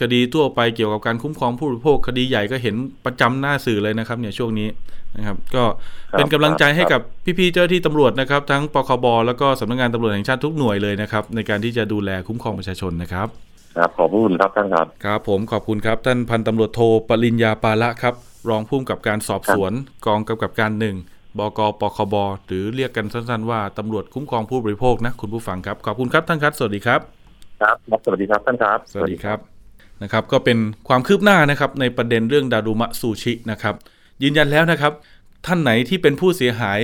คดีทั่วไปเกี่ยวกับการคุ้มครองผู้บริโภคคดีใหญ่ก็เห็นประจำหน้าสื่อเลยนะครับ เนี่ยช่วงนี้นะครับ ก็ครับเป็นกำลังใจให้ครับกับพี่ๆเจ้าหน้าที่ตำรวจนะครับ ทั้งปคบแล้วก็สำนักงานตำรวจแห่งชาติทุกหน่วยเลยนะครับ ในการที่จะดูแลคุ้มครองประชาชนนะครับ ครับขอบพระคุณครับท่านครับครับ ผมขอบคุณครับท่านพันตำรวจโทปริญญาปาละครับ รองผู้กำกับการสอบสวนกองกำกับการหนึ่งบกปคบหรือเรียกกันสั้นๆว่าตำรวจคุ้มครองผู้บริโภคนะคุณผู้ฟังครับ ขอบคุณครับท่านครับ สวัสดีครับครับ ครับสวัสดีครับท่านครับ สวัสดีครับนะครับ ก็เป็นความคืบหน้านะครับในประเด็นเรื่องดารุมะซูชินะครับยืนยันแล้วนะครับ ท่านไหนที่เป็นผู้เสียหาย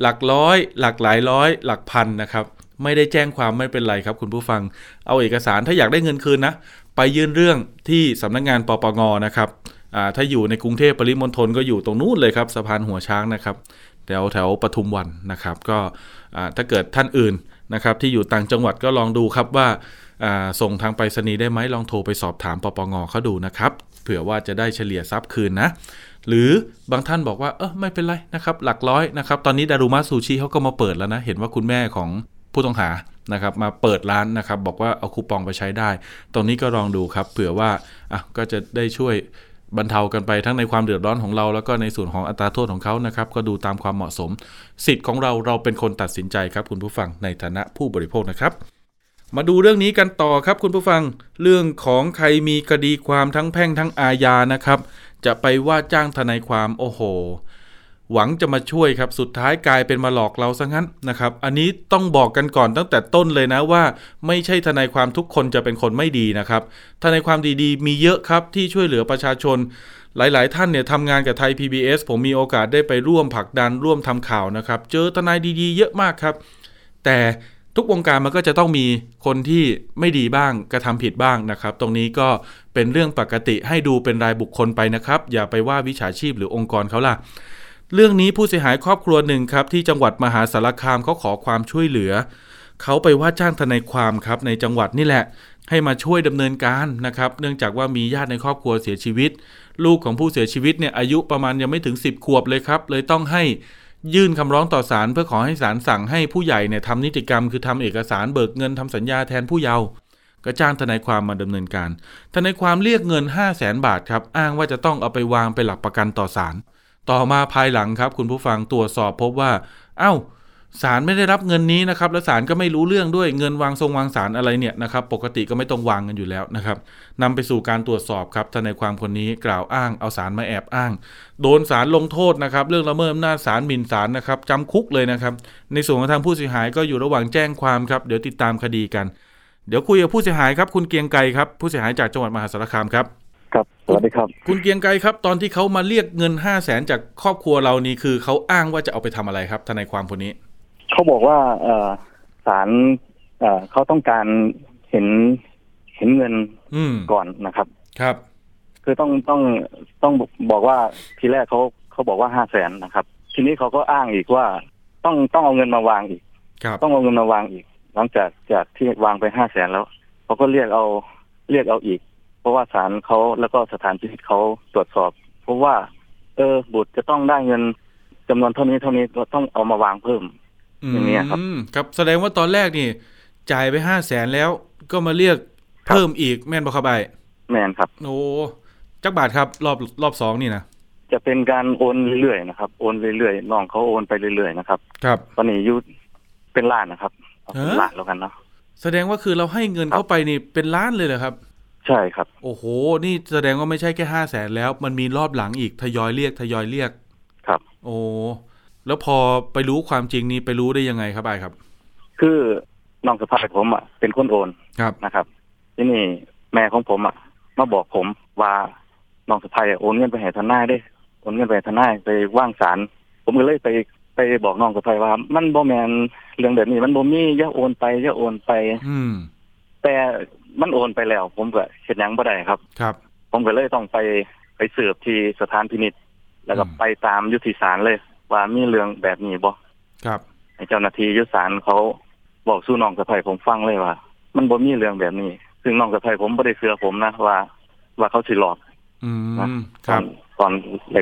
หลักร้อย หลักหลายร้อย หลักพันนะครับ ไม่ได้แจ้งความไม่เป็นไรครับคุณผู้ฟัง เอาเอกสารถ้าอยากได้เงินคืนนะ ไปยื่นเรื่องที่สำนักงานปปงนะครับถ้าอยู่ในกรุงเทพปริมณฑลก็อยู่ตรงนู้นเลยครับสะพานหัวช้างนะครับแถวแถวปทุมวันนะครับ ก็ถ้าเกิดท่านอื่นนะครับที่อยู่ต่างจังหวัดก็ลองดูครับว่าอ่าส่งทางไปรษณีย์ได้ไหมลองโทรไปสอบถามปปงเขาดูนะครับเผื่อว่าจะได้เฉลี่ยทรัพย์คืนนะ หรือบางท่านบอกว่าเออไม่เป็นไรนะครับ หลักร้อยนะครับ ตอนนี้ดารุมะซูชิเขาก็มาเปิดแล้วนะ เห็นว่าคุณแม่ของ ผู้ต้องหานะครับมาเปิดร้านนะครับ บอกว่าเอาคูปองไปใช้ได้ ตรงนี้ก็ลองดูครับเผื่อว่าอะก็จะได้ช่วยบรรเทากันไปทั้งในความเดือดร้อนของเราแล้วก็ในส่วนของอัตราโทษของเขานะครับ ก็ดูตามความเหมาะสม สิทธิ์ของเราเราเป็นคนตัดสินใจครับคุณผู้ฟังในฐานะผู้บริโภคนะครับ มาดูเรื่องนี้กันต่อครับคุณผู้ฟังเรื่องของใครมีคดีความทั้งแพ่งทั้งอาญานะครับ จะไปว่าจ้างทนายความโอ้โห หวังจะมาช่วยครับ สุดท้ายกลายเป็นมาหลอกเราซะงั้นนะครับ อันนี้ต้องบอกกันก่อนตั้งแต่ต้นเลยนะว่า ไม่ใช่ทนายความทุกคนจะเป็นคนไม่ดีนะครับ ทนายความดีๆ มีเยอะครับที่ช่วยเหลือประชาชน หลายๆ ท่านเนี่ยทำงานกับไทย PBS ผมมีโอกาสได้ไปร่วมผลักดันร่วมทำข่าวนะครับ เจอทนายดีๆ เยอะมากครับ แต่ทุกวงการมันก็จะต้องมีคนที่ไม่ดีบ้างกระทำผิดบ้างนะครับ ตรงนี้ก็เป็นเรื่องปกติให้ดูเป็นรายบุคคลไปนะครับ อย่าไปว่าวิชาชีพหรือองค์กรเขาล่ะ เรื่องนี้ผู้เสียหายครอบครัวหนึ่งครับที่จังหวัดมหาสารคามเขาขอความช่วยเหลือ เขาไปว่าจ้างทนายความครับในจังหวัดนี่แหละ ให้มาช่วยดำเนินการนะครับ เนื่องจากว่ามีญาติในครอบครัวเสียชีวิต ลูกของผู้เสียชีวิตเนี่ยอายุประมาณยังไม่ถึง 10 ขวบเลยครับ เลยต้องให้ยื่นคำร้องต่อศาลเพื่อขอให้ศาลสั่งให้ผู้ใหญ่เนี่ยทำนิติกรรม คือทำเอกสารเบิกเงินทำสัญญาแทนผู้เยาว์ก็จ้างทนายความมาดำเนินการ ทนายความเรียกเงิน 5 0 0แสนบาทครับ อ้างว่าจะต้องเอาไปวางเป็นหลักประกันต่อศาล ต่อมาภายหลังครับ คุณผู้ฟังตรวจสอบพบว่า เอ้าศาลไม่ได้รับเงินนี้นะครับ และศาลก็ไม่รู้เรื่องด้วยเงินวางทรงวางศาลอะไรเนี่ยนะครับ ปกติก็ไม่ต้องวางกันอยู่แล้วนะครับนำไปสู่การตรวจสอบครับทนายความคนนี้กล่าวอ้างเอาศาลมาแอบอ้าง โดนศาลลงโทษนะครับ เรื่องละเมิดอำนาจศาลหมิ่นศาลนะครับจำคุกเลยนะครับ ในส่วนของทางผู้เสียหายก็อยู่ระหว่างแจ้งความครับ เดี๋ยวติดตามคดีกัน เดี๋ยวคุยกับผู้เสียหายครับ คุณเกียงไกรครับผู้เสียหายจากจังหวัดมหาสารคามครับ ครับสวัสดีครับ คุณเกรียงไกรครับ ตอนที่เขามาเรียกเงิน5 0 0แสนจากครอบครัวเรานี่คือเขาอ้างว่าจะเอาไปทำอะไรครับทนายความคนนี้ เขาบอกว่าเออศาลเออเขาต้องการเห็นเห็นเงินอืมก่อนนะครับ ครับ คือต้องต้องต้องบอกว่าทีแรกเขาเขาบอกว่าห้าแสนนะครับ ทีนี้เขาก็อ้างอีกว่าต้องต้องเอาเงินมาวางอีกครับต้องเอาเงินมาวางอีก หลังจากจากที่วางไปห้าแสนแล้วเขาก็เรียกเอาเรียกเอาอีก เพราะว่าศาลเขาแล้วก็สถานพินิจเขาตรวจสอบ เพราะว่า เออ บุตรจะต้องได้เงินจำนวนเท่านี้เท่านี้ก็ต้องเอามาวางเพิ่มอย่างเงี้ยครับมครับแสดงว่าตอนแรกนี่ จ่ายไปห้าแสนแล้วก็มาเรียกเพิ่มอีกแม่นบ่ครับไอ้แมนครับโอ้จักบาทครับ รอบรอบสองนี่นะจะเป็นการโอนเรื่อยๆนะครับโอนเรื่อยๆน้องเขาโอนไปเรื่อยๆนะครับ ครับ ตอนนี้อยุเป็นล้านนะครับเอาเป็นฮะล้านแล้วกันเนาะแสดงว่าคือเราให้เงินเข้าไปนี่เป็นล้านเลยเหรอครับ ใช่ครับ โอ้โห นี่แสดงว่าไม่ใช่แค่ห้าแสนแล้ว มันมีรอบหลังอีกทยอยเรียกทยอยเรียก ครับ โอ้แล้วพอไปรู้ความจริงนี้ไปรู้ได้ยังไงครับไอ้ครับ คือน้องสะพ้ายผมอะเป็นคนโอนครับนะครับ ที่นี่แม่ของผมอะมาบอกผมว่าน้องสะพ้ายอะโอนเงินไปให้ทนายได้โอนเงินไปให้ทนายไปว่างศาลผมก็เลยไปไปบอกน้องสะพ้ายว่า มันบ่แมนเรื่องแบบนี้ มันบ่มีอย่าโอนไปอย่าโอนไป อืมแต่ มันโอนไปแล้ว ผมก็เฮ็ดหยังบ่ได้ครับ ครับ ผมก็เลยต้องไปไปสืบที่สถานพินิจแล้วก็อืมไปตามยุติศาลเลย ว่ามีเรื่องแบบนี้บ่ครับให้เจ้าหน้าที่ยุติศาลเขาบอกสู้น้องสะใภ้ผมฟังเลยว่า มันบ่มีเรื่องแบบนี้ ซึ่งน้องสะใภ้ผมบ่ได้เชื่อผมนะว่า ว่าเขาสิหลอกอืนะมตคอรับนตอน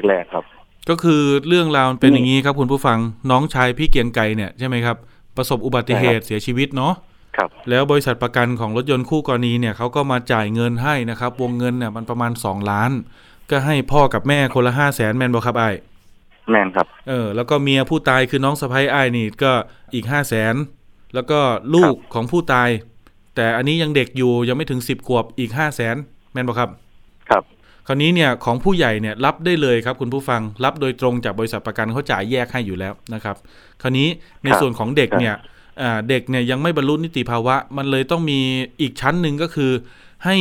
แรกๆครับ ก็คือเรื่องราวมันเป็นอืมอย่างนี้ครับคุณผู้ฟังน้องชายพี่เกรียงไกรเนี่ยใช่ไหมครับ ประสบอุบัติเหตุเสียชีวิตเนาะ ครับ แล้วบริษัทประกันของรถยนต์คู่กรณีเนี่ยเขาก็มาจ่ายเงินให้นะครับ วงเงินเนี่ยมันประมาณ2ล้าน ก็ให้พ่อกับแม่คนละห้าแสนแมนบอครับไอายแม่นครับ เออ แล้วก็เมียผู้ตายคือน้องสะพ้ายไอ้ายนี่ก็อีกห้าแสนแล้วก็ลูกของผู้ตาย แต่อันนี้ยังเด็กอยู่ยังไม่ถึงสิบขวบอีกห้าแสนแมนบอครับ ครับ คราวนี้เนี่ยของผู้ใหญ่เนี่ยรับได้เลยครับคุณผู้ฟังรับโดยตรงจากบริษัทประกันเขาจ่ายแยกให้อยู่แล้วนะครับ คราวนี้ในครับส่วนของเด็กเนี่ยอ่า เด็กเนี่ยยังไม่บรรลุนิติภาวะ มันเลยต้องมีอีกชั้นหนึ่งก็คือ ให้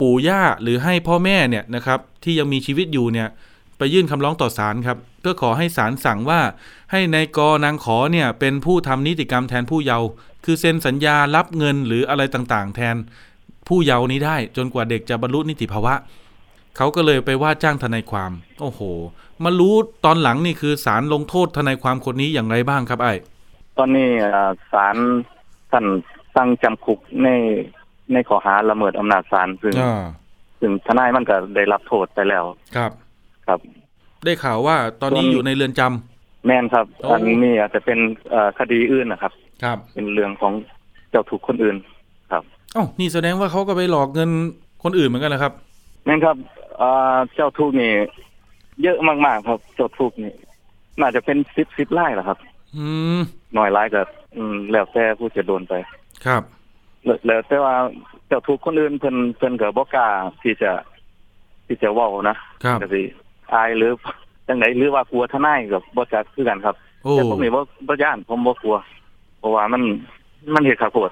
ปู่ย่าหรือให้พ่อแม่เนี่ยนะครับที่ยังมีชีวิตอยู่เนี่ยไปยื่นคำร้องต่อศาลครับเพื่อขอให้ศาลสั่งว่าให้นายกนางขอเนี่ยเป็นผู้ทำนิติกรรมแทนผู้เยาว์คือเซ็นสัญญารับเงินหรืออะไรต่างๆ แทนผู้เยาว์นี้ได้จนกว่าเด็กจะบรรลุนิติภาวะเขาก็เลยไปว่าจ้างทนายความ โอ้โห มารู้ตอนหลังนี่คือศาลลงโทษทนายความคนนี้อย่างไรบ้างครับไอ้ ตอนนี้อ่าศาลท่านตั้งจำคุกในในข้อหาละเมิดอำนาจศาลซึ่งอ่าซึ่งทนายมันก็ได้รับโทษไปแล้ว ครับ ครับ ได้ข่าวว่าตอนนี้ส่วนอยู่ในเรือนจำแม่นครับโอ้อันนี้อาจจะเป็นเอ่อคดีอื่นนะครับ ครับ เป็นเรื่องของเจ้าทุกข์คนอื่น ครับอ๋อนี่แสดงว่าเขาก็ไปหลอกเงินคนอื่นเหมือนกันนะครับแม่นครับเอ่อเจ้าทุกข์นี่ เยอะมากๆครับเจ้าทุกข์นี่ น่าจะเป็นสิบสิบไร่แหละครับ อืมห น่อยไร่ก็อืมแล้วแต่ผู้จะโดนไป ครับ แล้วแล้วแต่ว่าเจ้าทุกข์คนอื่นเพิ่นเพิ่นก็บ่กล้าที่จะที่จะเว้านะครับก็สิอายหรือจังไดหรือว่ากลัวทนายกับบ่จักคือกันครับโอ้แต่ผมนี่บ่บ่ย่านผมบ่กลัว เพราะว่ามันมันเฮ็ดขาโพด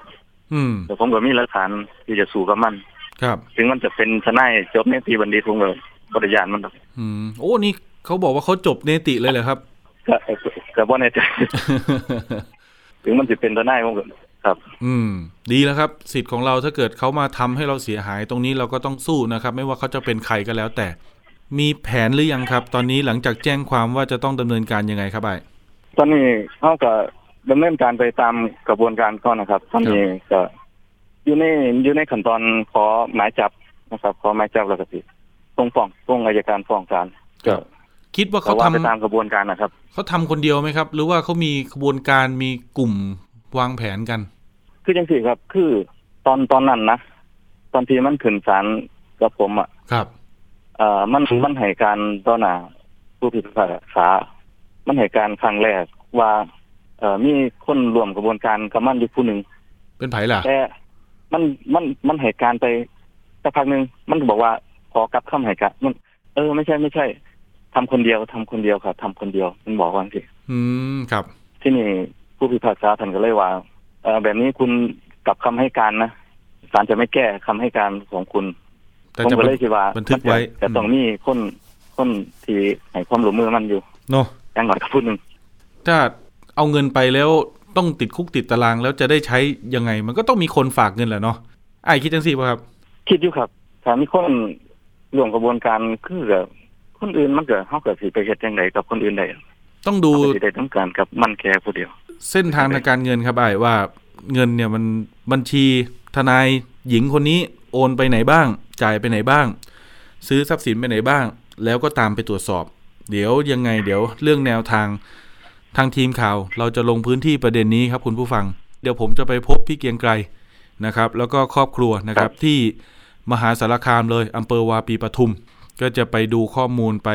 อืมแต่ผมก็มีหลักฐานที่จะสู้กับมัน ครับ ถึงมันจะเป็นทนายจบในตีบัณฑิตผมก็บ่ได้ย่านมันหรอกอืมโอ้นี่เขาบอกว่าเขาจบเนติเลยเหรอครับ ก็ก็บ่แน่ใจถึงมันสิเป็นทนายผมก็ครับ อืม ดีแล้วครับ สิทธิ์ของเราถ้าเกิดเขามาทำให้เราเสียหายตรงนี้เราก็ต้องสู้นะครับ ไม่ว่าเขาจะเป็นใครก็แล้ว แต่มีแผนหรือยังครับ ตอนนี้หลังจากแจ้งความว่าจะต้องดำเนินการยังไงครับไอ้ตอนนี้เฮาก็ดำเนินการไปตามกระบวนการก่อนนะครับ ตอนนี้ก็อยู่ในอยู่ในขั้นตอนขอหมายจับนะครับ ขอหมายจับแล้วก็สิส่งฟ้องส่งอัยการฟ้องศาลก็ คิดว่าก็เขาว่าทำไปตามกระบวนการนะครับเขาทำคนเดียวไหมครับ หรือว่าเขามีขบวนการมีกลุ่มวางแผนกัน คือจังสี่ครับ คือตอนตอนนั้นนะตอนที่มันขึ้นศาลกับผมอะครับเอ่อมันมันให้การต่อหน้าผู้พิพากษา มันให้การครั้งแรกว่า เอ่อมีคนร่วมกระบวนการกับมันอยู่ผู้หนึ่งเป็นไผ่ล่ะแต่มันมันมันให้การไปสักพักหนึ่งมันก็บอกว่าขอกลับคำให้การมัน เออ ไม่ใช่ไม่ใช่ ทำคนเดียวทำคนเดียวครับทำคนเดียวมันบอกว่าสิอืมครับ ที่นี่ผู้พิพากษาท่านก็เลยว่าเออแบบนี้คุณกลับคำให้การนะศาลจะไม่แก้คำให้การของคุณแต่ผมจะก็เลยคิดว่าบันทึกไว้มันจะแต่ต้องมีคนคนที่ให้ความร่วมมือมันอยู่เนาะอย่างน้อยก็พูดหนึ่งถ้าเอาเงินไปแล้วต้องติดคุกติดตารางแล้วจะได้ใช้ยังไง มันก็ต้องมีคนฝากเงินแหละเนาะไอ้คิดจังสิป่ะครับ คิดอยู่ครับถ้ามีคนร่วมกระบวนการคือกับ คนอื่นมันก็เฮาก็สิไปเฮ็ดจังไดกับคนอื่นได้ต้องดูเฮาก็สิได้ต้องการกับมันแค่ผู้เดียว เส้นทางทางการเงินครับไอ้ายว่าเงินเนี่ยมันบัญชีทนายหญิงคนนี้โอนไปไหนบ้าง จ่ายไปไหนบ้าง ซื้อทรัพย์สินไปไหนบ้าง แล้วก็ตามไปตรวจสอบ เดี๋ยวยังไงเดี๋ยวเรื่องแนวทางทางทีมข่าว เราจะลงพื้นที่ประเด็นนี้ครับคุณผู้ฟัง เดี๋ยวผมจะไปพบพี่เกรียงไกรนะครับ แล้วก็ครอบครัวนะครับที่มหาสารคามเลยอำเภอวาปีปทุม ก็จะไปดูข้อมูลไป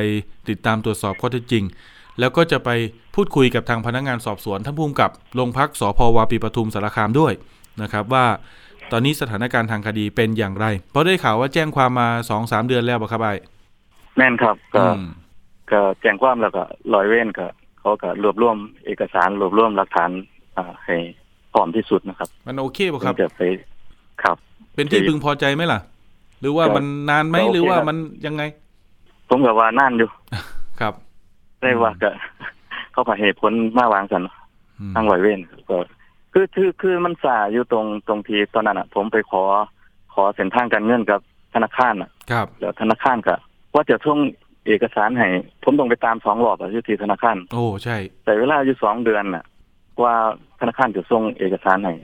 ติดตามตรวจสอบข้อเท็จจริง แล้วก็จะไปพูดคุยกับทางพนักงานสอบสวนท่านผู้กำกับโรงพักสพวาปีปทุมสารคามด้วยนะครับว่าตอนนี้สถานการณ์ทางคดีเป็นอย่างไร เพราะได้ข่าวว่าแจ้งความมาสองสามเดือนแล้วบ่ครับไอ้แม่นครับก็อืมก็แจ้งความแล้วก็ร้อยเว้นก็เขาก็รวบรวมเอกสารรวบรวมหลักฐานอ่าให้พร้อมที่สุดนะครับ มันโอเคป่ะครับถึงจะไปครับ เป็นที่พึงพอใจไหมล่ะ หรือว่าก็มันนานไหมก็โอเคหรือว่าครับมันยังไง ผมก็ว่านั่นอยู่ ครับ ได้ว่าก็เขาก็เหตุผลมาวางสันอืมทางร้อยเว้นก็คือคือคือมันสาอยู่ตรงตรงที่ตอนนั้นอะ ผมไปขอขอเส้นทางการเงินกับธนาคารอะ ครับ แล้วธนาคารก็ว่าจะส่งเอกสารให้ผมต้องไปตามสองรอบอะอยู่ที่ธนาคาร โอ้ใช่ แต่เวลาอยู่สองเดือนน่ะกว่าธนาคารจะส่งเอกสารให้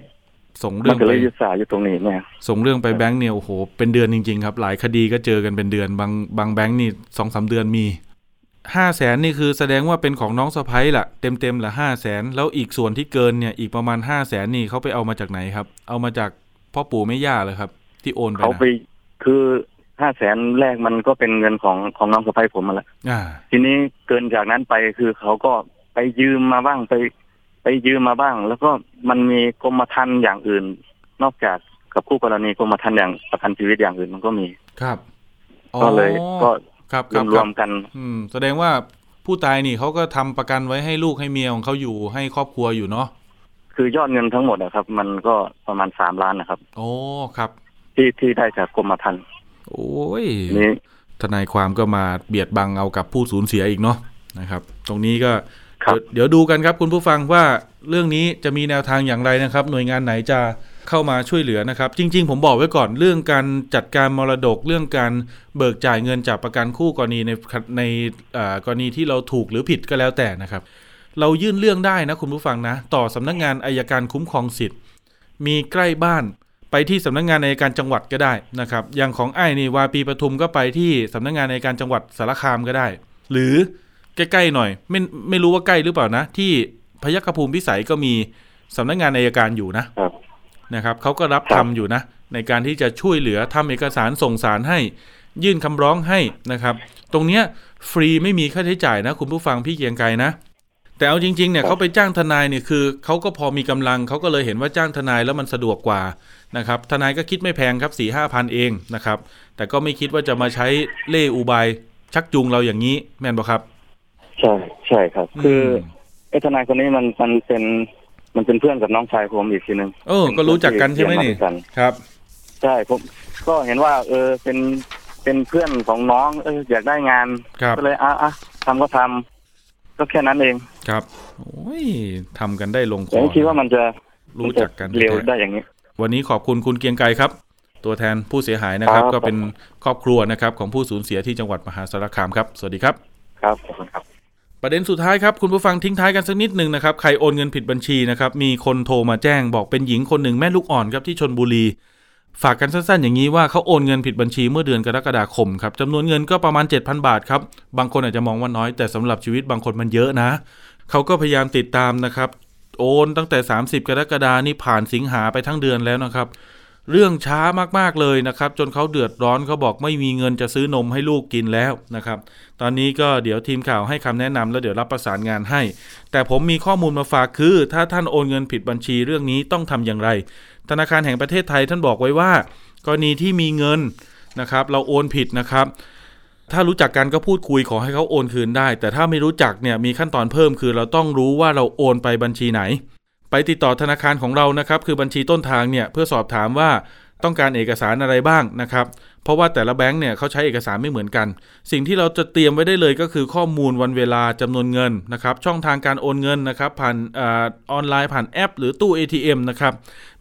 ส่งมัเรื่อนงก็ไปเลยอยึดสายอยู่ตรงนี้เนี่ย ส่งเรื่องไปแบงค์เนี่ยโอ้โหเป็นเดือนจริง ๆ ครับ หลายคดีก็เจอกันเป็นเดือนบางบางแบงค์นี่สองสาเดือนมีห้าแสนนี่คือแสดงว่าเป็นของน้องสะพ้ยล่ะเต็มเต็มๆละห้าแสนแล้วอีกส่วนที่เกินเนี่ยอีกประมาณห้าแสนนี่เขาไปเอามาจากไหนครับ เอามาจากพ่อปู่แม่ย่าเลยครับ ที่โอนไปเขานะไปคือห้าแสนแรกมันก็เป็นเงินของของน้องสะใภ้ผมมาแหละอ่าทีนี้เกินจากนั้นไปคือเขาก็ไปยืมมาบ้างไป ไปยืมมาบ้าง แล้วก็มันมีกรมธรรม์อย่างอื่น นอกจากกับคู่กรณีกรมธรรม์อย่างประกันชีวิตอย่างอื่นมันก็มีครับก็เลยอ๋อก็ครับครับรควรับมๆกัน อืม แสดงว่าผู้ตายนี่เขาก็ทำประกันไว้ให้ลูกให้เมียของเขาอยู่ให้ครอบครัวอยู่เนาะคือยอดเงินทั้งหมดนะครับ มันก็ประมาณสามล้านนะครับ โอ้ครับ ที่ที่ได้จากกรมธรรม์โอ้ยนี้ทนายความก็มาเบียดบังเอากับผู้สูญเสียอีกเนาะนะครับ ตรงนี้ก็ครับ เดี๋ยวเดี๋ยวดูกันครับคุณผู้ฟังว่าเรื่องนี้จะมีแนวทางอย่างไรนะครับ หน่วยงานไหนจะเข้ามาช่วยเหลือนะครับ จริง ๆ ผมบอกไว้ก่อนเรื่องการจัดการมรดกเรื่องการเบิกจ่ายเงินจากประกันคู่กรณีในในกรณีที่เราถูกหรือผิดก็แล้วแต่นะครับ เรายื่นเรื่องได้นะคุณผู้ฟังนะ ต่อสำนักงานอายการคุ้มครองสิทธิ์ มีใกล้บ้านไปที่สำนักงานอายการจังหวัดก็ได้นะครับอย่างของไอ้นี่วาปีปทุมก็ไปที่สำนักงานอายการจังหวัดสารคามก็ได้ หรือ ใกล้ๆหน่อย ไม่ไม่รู้ว่าใกล้หรือเปล่านะ ที่พยัคฆภูมิพิสัยก็มีสำนักงานอายการอยู่นะครับนะครับเขาก็รับครัทำบอยู่นะ ในการที่จะช่วยเหลือทำเอกสารส่งสารให้ ยื่นคำร้องให้นะครับ ตรงเนี้ยฟรีไม่มีค่าใช้จ่ายนะ คุณผู้ฟังพี่เกรียงไกรนะแต่เอาจริงๆเนี่ยเขาไปจ้างทนายเนี่ยคือเขาก็พอมีกำลังเขาก็เลยเห็นว่าจ้างทนายแล้วมันสะดวกกว่านะครับ ทนายก็คิดไม่แพงครับสี่ห้าพันเองนะครับ แต่ก็ไม่คิดว่าจะมาใช้เล่ห์อุบายชักจูงเราอย่างนี้แม่นบ่ครับ ใช่ใช่ครับ คือมไอ้ทนายคนนี้มันมันเป็นมันเป็นเพื่อนกับน้องชายผมอีกทีหนึ่งเออ ก็รู้จักกันใช่ไหมนี่เรียาด้วยกันครับ ใช่ผมก็เห็นว่า เออเป็นเป็นเพื่อนของน้อง เอออยากได้งานครับก็เลยอะอะทำก็ทำก็แค่นั้นเองครับโอ้ยทำกันได้ลงคแต่อไม่คิดว่ามันจะรู้จักกันมัจะเร็วได้อย่างนี้ วันนี้ขอบคุณคุณเกรียงไกรครับ ตัวแทนผู้เสียหายนะครับครับ ก็เป็นครอบครัวนะครับ ของผู้สูญเสียที่จังหวัดมหาสารคามครับ สวัสดีครับ ครับขอบคุณครับ ประเด็นสุดท้ายครับคุณผู้ฟังทิ้งท้ายกันสักนิดหนึ่งนะครับใครโอนเงินผิดบัญชีนะครับมีคนโทรมาแจ้งบอกเป็นหญิงคนหนึ่งแม่ลูกอ่อนครับที่ชนบุรี ฝากกันสั้นๆ อย่างนี้ว่าเขาโอนเงินผิดบัญชีเมื่อเดือนกรกฎาคมครับจำนวนเงินก็ประมาณ 7,000 บาทครับบางคนอาจจะมองว่าน้อยแต่สำหรับชีวิตบางคนมันเยอะนะเขาก็พยายามติดตามนะครับโอนตั้งแต่ 30 กรกฎานี่ผ่านสิงหาไปทั้งเดือนแล้วนะครับ เรื่องช้ามากๆเลยนะครับ จนเขาเดือดร้อนเขาบอกไม่มีเงินจะซื้อนมให้ลูกกินแล้วนะครับ ตอนนี้ก็เดี๋ยวทีมข่าวให้คำแนะนำแล้วเดี๋ยวรับประสานงานให้ แต่ผมมีข้อมูลมาฝากคือ ถ้าท่านโอนเงินผิดบัญชีเรื่องนี้ต้องทำอย่างไร ธนาคารแห่งประเทศไทยท่านบอกไว้ว่า กรณีที่มีเงินนะครับ เราโอนผิดนะครับถ้ารู้จักกันก็พูดคุยขอให้เขาโอนคืนได้ แต่ถ้าไม่รู้จักเนี่ยมีขั้นตอนเพิ่มคือเราต้องรู้ว่าเราโอนไปบัญชีไหน ไปติดต่อธนาคารของเรานะครับ คือบัญชีต้นทางเนี่ยเพื่อสอบถามว่าต้องการเอกสารอะไรบ้างนะครับ เพราะว่าแต่ละแบงค์เนี่ยเขาใช้เอกสารไม่เหมือนกัน สิ่งที่เราจะเตรียมไว้ได้เลยก็คือข้อมูลวันเวลาจำนวนเงินนะครับ ช่องทางการโอนเงินนะครับ ผ่านอออนไลน์ผ่านแอป หรือตู้ ATM นะครับ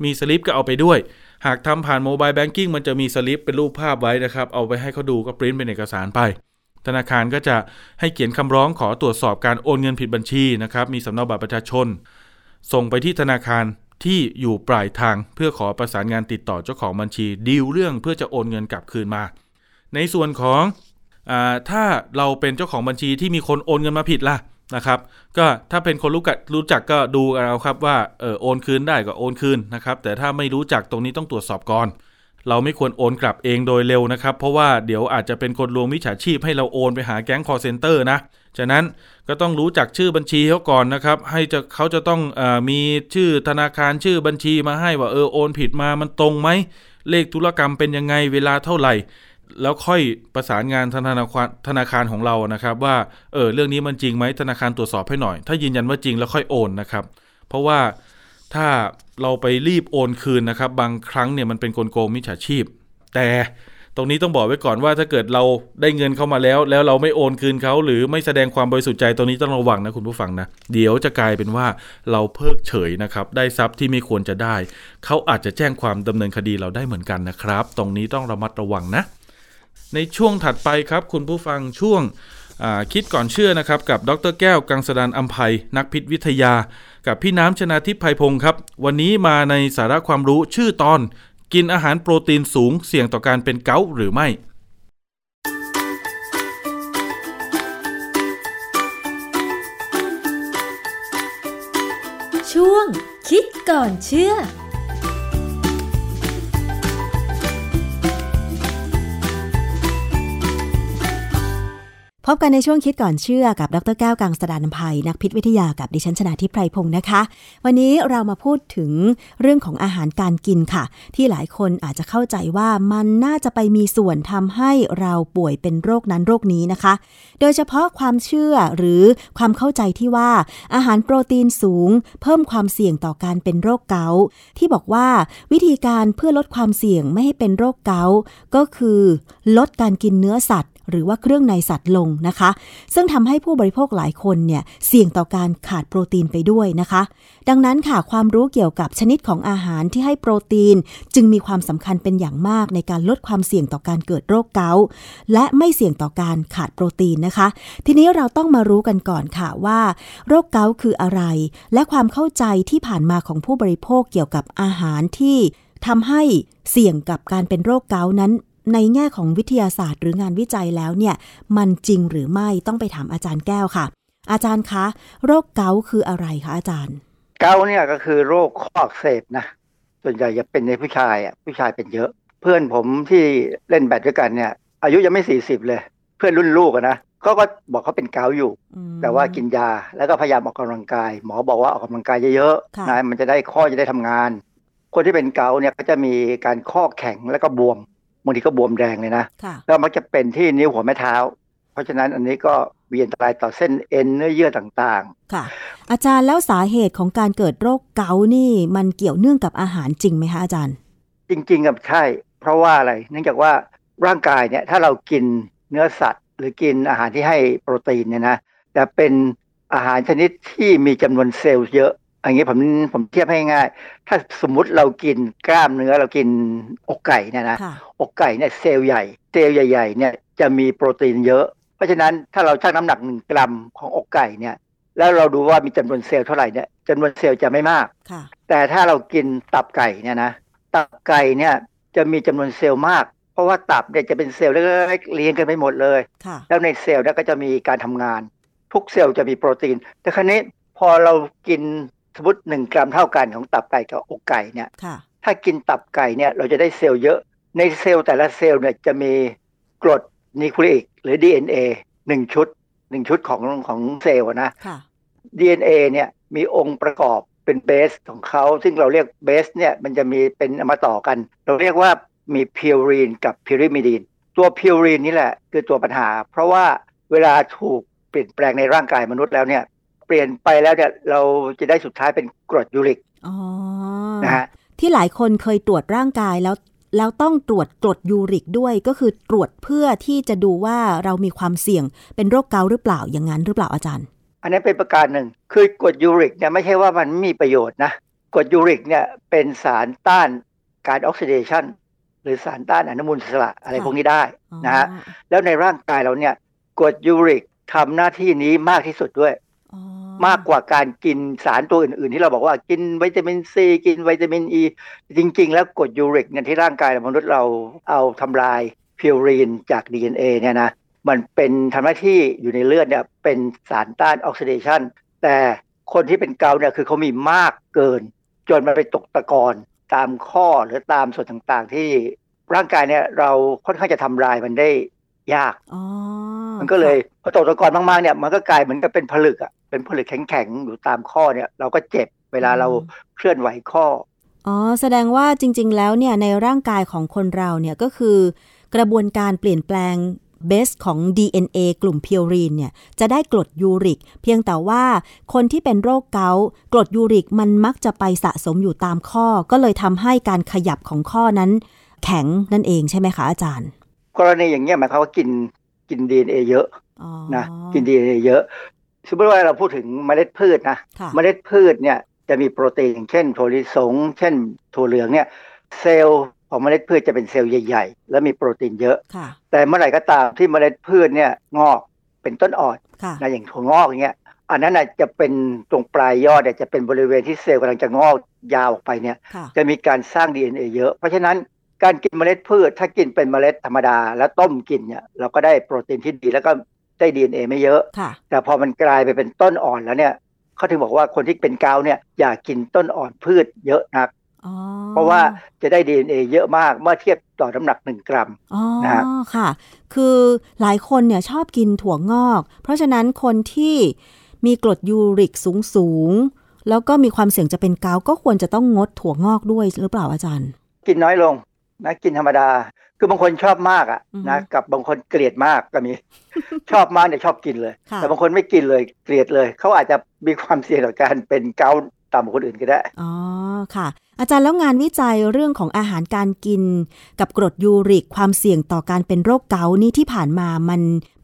มีสลิปก็เอาไปด้วย หากทำผ่านโมบายแบงกิ้งมันจะมีสลิปเป็นรูปภาพไว้นะครับ เอาไปให้เขาดูก็ปริ้นเป็นเอกสารไป ธนาคารก็จะให้เขียนคำร้องขอตรวจสอบการโอนเงินผิดบัญชีนะครับ มีสำเนาบัตรประชาชน ส่งไปที่ธนาคารที่อยู่ปลายทางเพื่อขอประสานงานติดต่อเจ้าของบัญชีดีลเรื่องเพื่อจะโอนเงินกลับคืนมา ในส่วนของอถ้าเราเป็นเจ้าของบัญชีที่มีคนโอนเงินมาผิดล่ะนะครับ ก็ถ้าเป็นคนรู้กัรู้จักก็ดูเอาครับว่าเออโอนคืนได้ก็โอนคืนนะครับ แต่ถ้าไม่รู้จักตรงนี้ต้องตรวจสอบก่อน เราไม่ควรโอนกลับเองโดยเร็วนะครับ เพราะว่าเดี๋ยวอาจจะเป็นคนลวงมิจฉาชีพให้เราโอนไปหาแก๊งคอลเซ็นเตอร์นะ ฉะนั้นก็ต้องรู้จักชื่อบัญชีเขาก่อนนะครับ ให้จะเขาจะต้องอมีชื่อธนาคารชื่อบัญชีมาให้ว่าเออโอนผิดมามันตรงไหม เลขธุรกรรมเป็นยังไงเวลาเท่าไหร่ แล้วค่อยประสานงานธนาคารธนาคารของเรานะครับว่าเออเรื่องนี้มันจริงไหมธนาคารตรวจสอบให้หน่อย ถ้ายืนยันว่าจริงแล้วค่อยโอนนะครับ เพราะว่า ถ้าเราไปรีบโอนคืนนะครับ บางครั้งเนี่ยมันเป็นกลโกงมิจฉาชีพ แต่ตรงนี้ต้องบอกไว้ก่อนว่าถ้าเกิดเราได้เงินเข้ามาแล้ว แล้วเราไม่โอนคืนเขาหรือไม่แสดงความบริสุทธิ์ใจตรงนี้ต้องระวังนะคุณผู้ฟังนะ เดี๋ยวจะกลายเป็นว่าเราเพิกเฉยนะครับ ได้ทรัพย์ที่ไม่ควรจะได้ เขาอาจจะแจ้งความดำเนินคดีเราได้เหมือนกันนะครับ ตรงนี้ต้องระมัดระวังนะ ในช่วงถัดไปครับ คุณผู้ฟังช่วง คิดก่อนเชื่อนะครับกับดรแก้วกังสดานอัมภัยนักพิษวิทยา กับพี่น้ำชนาทิพย์ไพพงศ์ครับ วันนี้มาในสาระความรู้ชื่อตอน กินอาหารโปรตีนสูงเสี่ยงต่อการเป็นเกาต์หรือไม่ ช่วงคิดก่อนเชื่อ พบกันในช่วงคิดก่อนเชื่อกับดรแก้วกังสดานนภัย นักพิษวิทยากับดิฉันชนาทิพไพรพงศ์นะคะ วันนี้เรามาพูดถึงเรื่องของอาหารการกินค่ะ ที่หลายคนอาจจะเข้าใจว่ามันน่าจะไปมีส่วนทำให้เราป่วยเป็นโรคนั้นโรคนี้นะคะ โดยเฉพาะความเชื่อหรือความเข้าใจที่ว่า อาหารโปรตีนสูง เพิ่มความเสี่ยงต่อการเป็นโรคเกาต์ที่บอกว่าวิธีการเพื่อลดความเสี่ยงไม่ให้เป็นโรคเกาต์ก็คือ ลดการกินเนื้อสัตว์ หรือว่าเครื่องในสัตว์ลงนะคะ ซึ่งทำให้ผู้บริโภคหลายคนเนี่ยเสี่ยงต่อการขาดโปรตีนไปด้วยนะคะ ดังนั้นค่ะความรู้เกี่ยวกับชนิดของอาหารที่ให้โปรตีน จึงมีความสำคัญเป็นอย่างมากในการลดความเสี่ยงต่อการเกิดโรคเกาต์และไม่เสี่ยงต่อการขาดโปรตีนนะคะ ทีนี้เราต้องมารู้กันก่อนค่ะว่า โรคเกาต์คืออะไร และความเข้าใจที่ผ่านมาของผู้บริโภคเกี่ยวกับอาหารที่ทำให้เสี่ยงกับการเป็นโรคเกาต์นั้น ในแง่ของวิทยาศาสตร์ หรืองานวิจัยแล้วเนี่ย มันจริงหรือไม่ต้องไปถามอาจารย์แก้วค่ะ อาจารย์คะ โรคเกาต์คืออะไรคะอาจารย์ เกาต์เนี่ยก็คือโรคข้ออักเสบนะส่วนใหญ่จะเป็นในผู้ชายอะผู้ชายเป็นเยอะ เพื่อนผมที่เล่นแบดด้วยกันเนี่ย อายุยังไม่สี่สิบเลย เพื่อนรุ่นลูกนะเขาก็บอกเขาเป็นเกาต์อยู่ แต่ว่ากินยาแล้วก็พยายามออกกำลังกาย หมอบอกว่าออกกำลังกายเยอะๆนะมันจะได้ข้อจะได้ทำงาน คนที่เป็นเกาต์เนี่ยก็จะมีการข้อแข็งแล้วก็บวม บางทีก็บวมแดงเลยนะแล้วมักจะเป็นที่นิ้วหัวแม่เท้า เพราะฉะนั้นอันนี้ก็มีอันตรายต่อเส้นเอ็นเนื้อเยื่อต่างๆ ค่ะ อาจารย์แล้วสาเหตุของการเกิดโรคเกาต์นี่ มันเกี่ยวเนื่องกับอาหารจริงไหมคะอาจารย์ จริงๆกับใช่ เพราะว่าอะไร เนื่องจากว่าร่างกายเนี่ยถ้าเรากินเนื้อสัตว์ หรือกินอาหารที่ให้โปรตีนเนี่ยนะแต่เป็นอาหารชนิดที่มีจำนวนเซลล์เยอะ อันนี้ผมผมเทียบให้ง่าย ถ้าสมมุติเรากินกล้ามเนื้อเรากินอกไก่เนี่ยนะ อกไก่เนี่ยเซลล์ใหญ่ เซลล์ใหญ่ๆเนี่ยจะมีโปรตีนเยอะ เพราะฉะนั้นถ้าเราชั่งน้ำหนักหนึ่งกรัมของอกไก่เนี่ยแล้วเราดูว่ามีจำนวนเซลล์เท่าไหร่เนี่ยจำนวนเซลล์จะไม่มาก แต่ถ้าเรากินตับไก่เนี่ยนะ ตับไก่เนี่ยจะมีจำนวนเซลล์มาก เพราะว่าตับเนี่ยจะเป็นเซลล์เล็กๆเลี้ยงกันไปหมดเลย แล้วในเซลล์เนี่ยก็จะมีการทำงาน ทุกเซลล์จะมีโปรตีน แต่คราวนี้พอเรากิน สมมติหนึ่งกรัมเท่ากันของตับไก่กับอกไก่เนี่ยถ้ากินตับไก่เนี่ยเราจะได้เซลล์เยอะ ในเซลล์แต่ละเซลล์เนี่ยจะมีกรดนิวคลีอิกหรือ DNA หนึ่งชุดหนึ่งชุดของของเซลล์นะ DNA เนี่ยมีองค์ประกอบเป็นเบสของเขาซึ่งเราเรียกเบสเนี่ยมันจะมีเป็นมาต่อกัน เราเรียกว่ามีพิวรีนกับพิริมิดีนตัวพิวรีนนี่แหละคือตัวปัญหา เพราะว่าเวลาถูกเปลี่ยนแปลงในร่างกายมนุษย์แล้วเนี่ย เปลี่ยนไปแล้วเนี่ยเราจะได้สุดท้ายเป็นกรดยูริกนะฮะที่หลายคนเคยตรวจร่างกายแล้วแล้วต้องตรวจกรดยูริกด้วยก็คือตรวจเพื่อที่จะดูว่าเรามีความเสี่ยงเป็นโรคเกาต์หรือเปล่าอย่างนั้นหรือเปล่าอาจารย์ อันนี้เป็นประการหนึ่งคือกรดยูริกเนี่ยไม่ใช่ว่ามันมีประโยชน์นะกรดยูริกเนี่ยเป็นสารต้านการออกซิเดชันหรือสารต้านอนุมูลอิสระอะไรพวกนี้ได้นะฮะแล้วในร่างกายเราเนี่ยกรดยูริกทำหน้าที่นี้มากที่สุดด้วย มากกว่าการกินสารตัวอื่น ๆ ที่เราบอกว่ากินวิตามินซีกินวิตามินอีจริง ๆ แล้วกรดยูริกเนี่ยที่ร่างกายมนุษย์เราเอาทำลายพิวรีนจาก DNA เนี่ยนะมันเป็นทำหน้าที่อยู่ในเลือดเนี่ยเป็นสารต้านออกซิเดชันแต่คนที่เป็นเกาเนี่ยคือเขามีมากเกิน จนมันไปตกตะกอนตามข้อหรือตามส่วนต่างๆ ที่ร่างกายเนี่ยเราค่อนข้างจะทำลายมันได้ยาก มันก็เลยพอตกตะกอนมากๆเนี่ยมันก็กลายเหมือนกับเป็นผลึกอะเป็นผลึกแข็งๆอยู่ตามข้อเนี่ย เราก็เจ็บเวลาเราเคลื่อนไหวข้ออ๋อแสดงว่าจริง ๆ แล้วเนี่ยในร่างกายของคนเราเนี่ยก็คือกระบวนการเปลี่ยนแปลงเบสของ DNA กลุ่มพิวรีนเนี่ยจะได้กรดยูริก เพียงแต่ว่าคนที่เป็นโรคเกาต์กรดยูริกมันมักจะไปสะสมอยู่ตามข้อ ก็เลยทำให้การขยับของข้อนั้น แข็งนั่นเองใช่ไหมคะอาจารย์ กรณีอย่างเงี้ยหมายความว่ากิน กิน DNA เยอะนะกิน DNA เยอะสมมติว่าเราพูดถึงเมล็ดพืชนะเมล็ดพืชเนี่ยจะมีโปรตีน เช่นถั่วลิสง เช่นถั่วเหลืองเนี่ยเซลล์ของเมล็ดพืชจะเป็นเซลล์ใหญ่ ๆ แล้วมีโปรตีนเยอะ แต่เมื่อไหร่ก็ตามที่เมล็ดพืชเนี่ยงอกเป็นต้นอ่อนนะอย่างถั่วงอกอย่างเงี้ยอันนั้นจะเป็นตรงปลายยอดเนี่ยจะเป็นบริเวณที่เซลล์กำลังจะงอกยาวออกไปเนี่ยจะมีการสร้าง DNA เยอะ เพราะฉะนั้น การกินเมล็ดพืช ถ้ากินเป็นเมล็ดธรรมดา แล้วต้มกินเนี่ยเราก็ได้โปรตีนที่ดีแล้วก็ได้ DNA ไม่เยอะ แต่พอมันกลายไปเป็นต้นอ่อนแล้วเนี่ยเขาถึงบอกว่าคนที่เป็นเกาเนี่ยอย่ากินต้นอ่อนพืชเยอะนัก เพราะว่าจะได้ DNA เยอะมากเมื่อเทียบต่อน้ำหนักหนึ่งกรัมนะฮะค่ะ คือหลายคนเนี่ยชอบกินถั่วงอก เพราะฉะนั้นคนที่มีกรดยูริกสูงสูงแล้วก็มีความเสี่ยงจะเป็นเกาก็ควรจะต้องงดถั่วงอกด้วยหรือเปล่าอาจารย์ กินน้อยลง นะกินธรรมดา คือบางคนชอบมากอะนะกับบางคนเกลียดมากก็มี ชอบมากเนี่ยชอบกินเลย แต่บางคนไม่กินเลยเกลียดเลย เขาอาจจะมีความเสี่ยงต่อการเป็นเกาต่ำกว่าคนอื่นก็ได้ อ๋อค่ะ อาจารย์แล้วงานวิจัยเรื่องของอาหารการกิน กับกรดยูริกความเสี่ยงต่อการเป็นโรคเกาต์นี่ที่ผ่านมามัน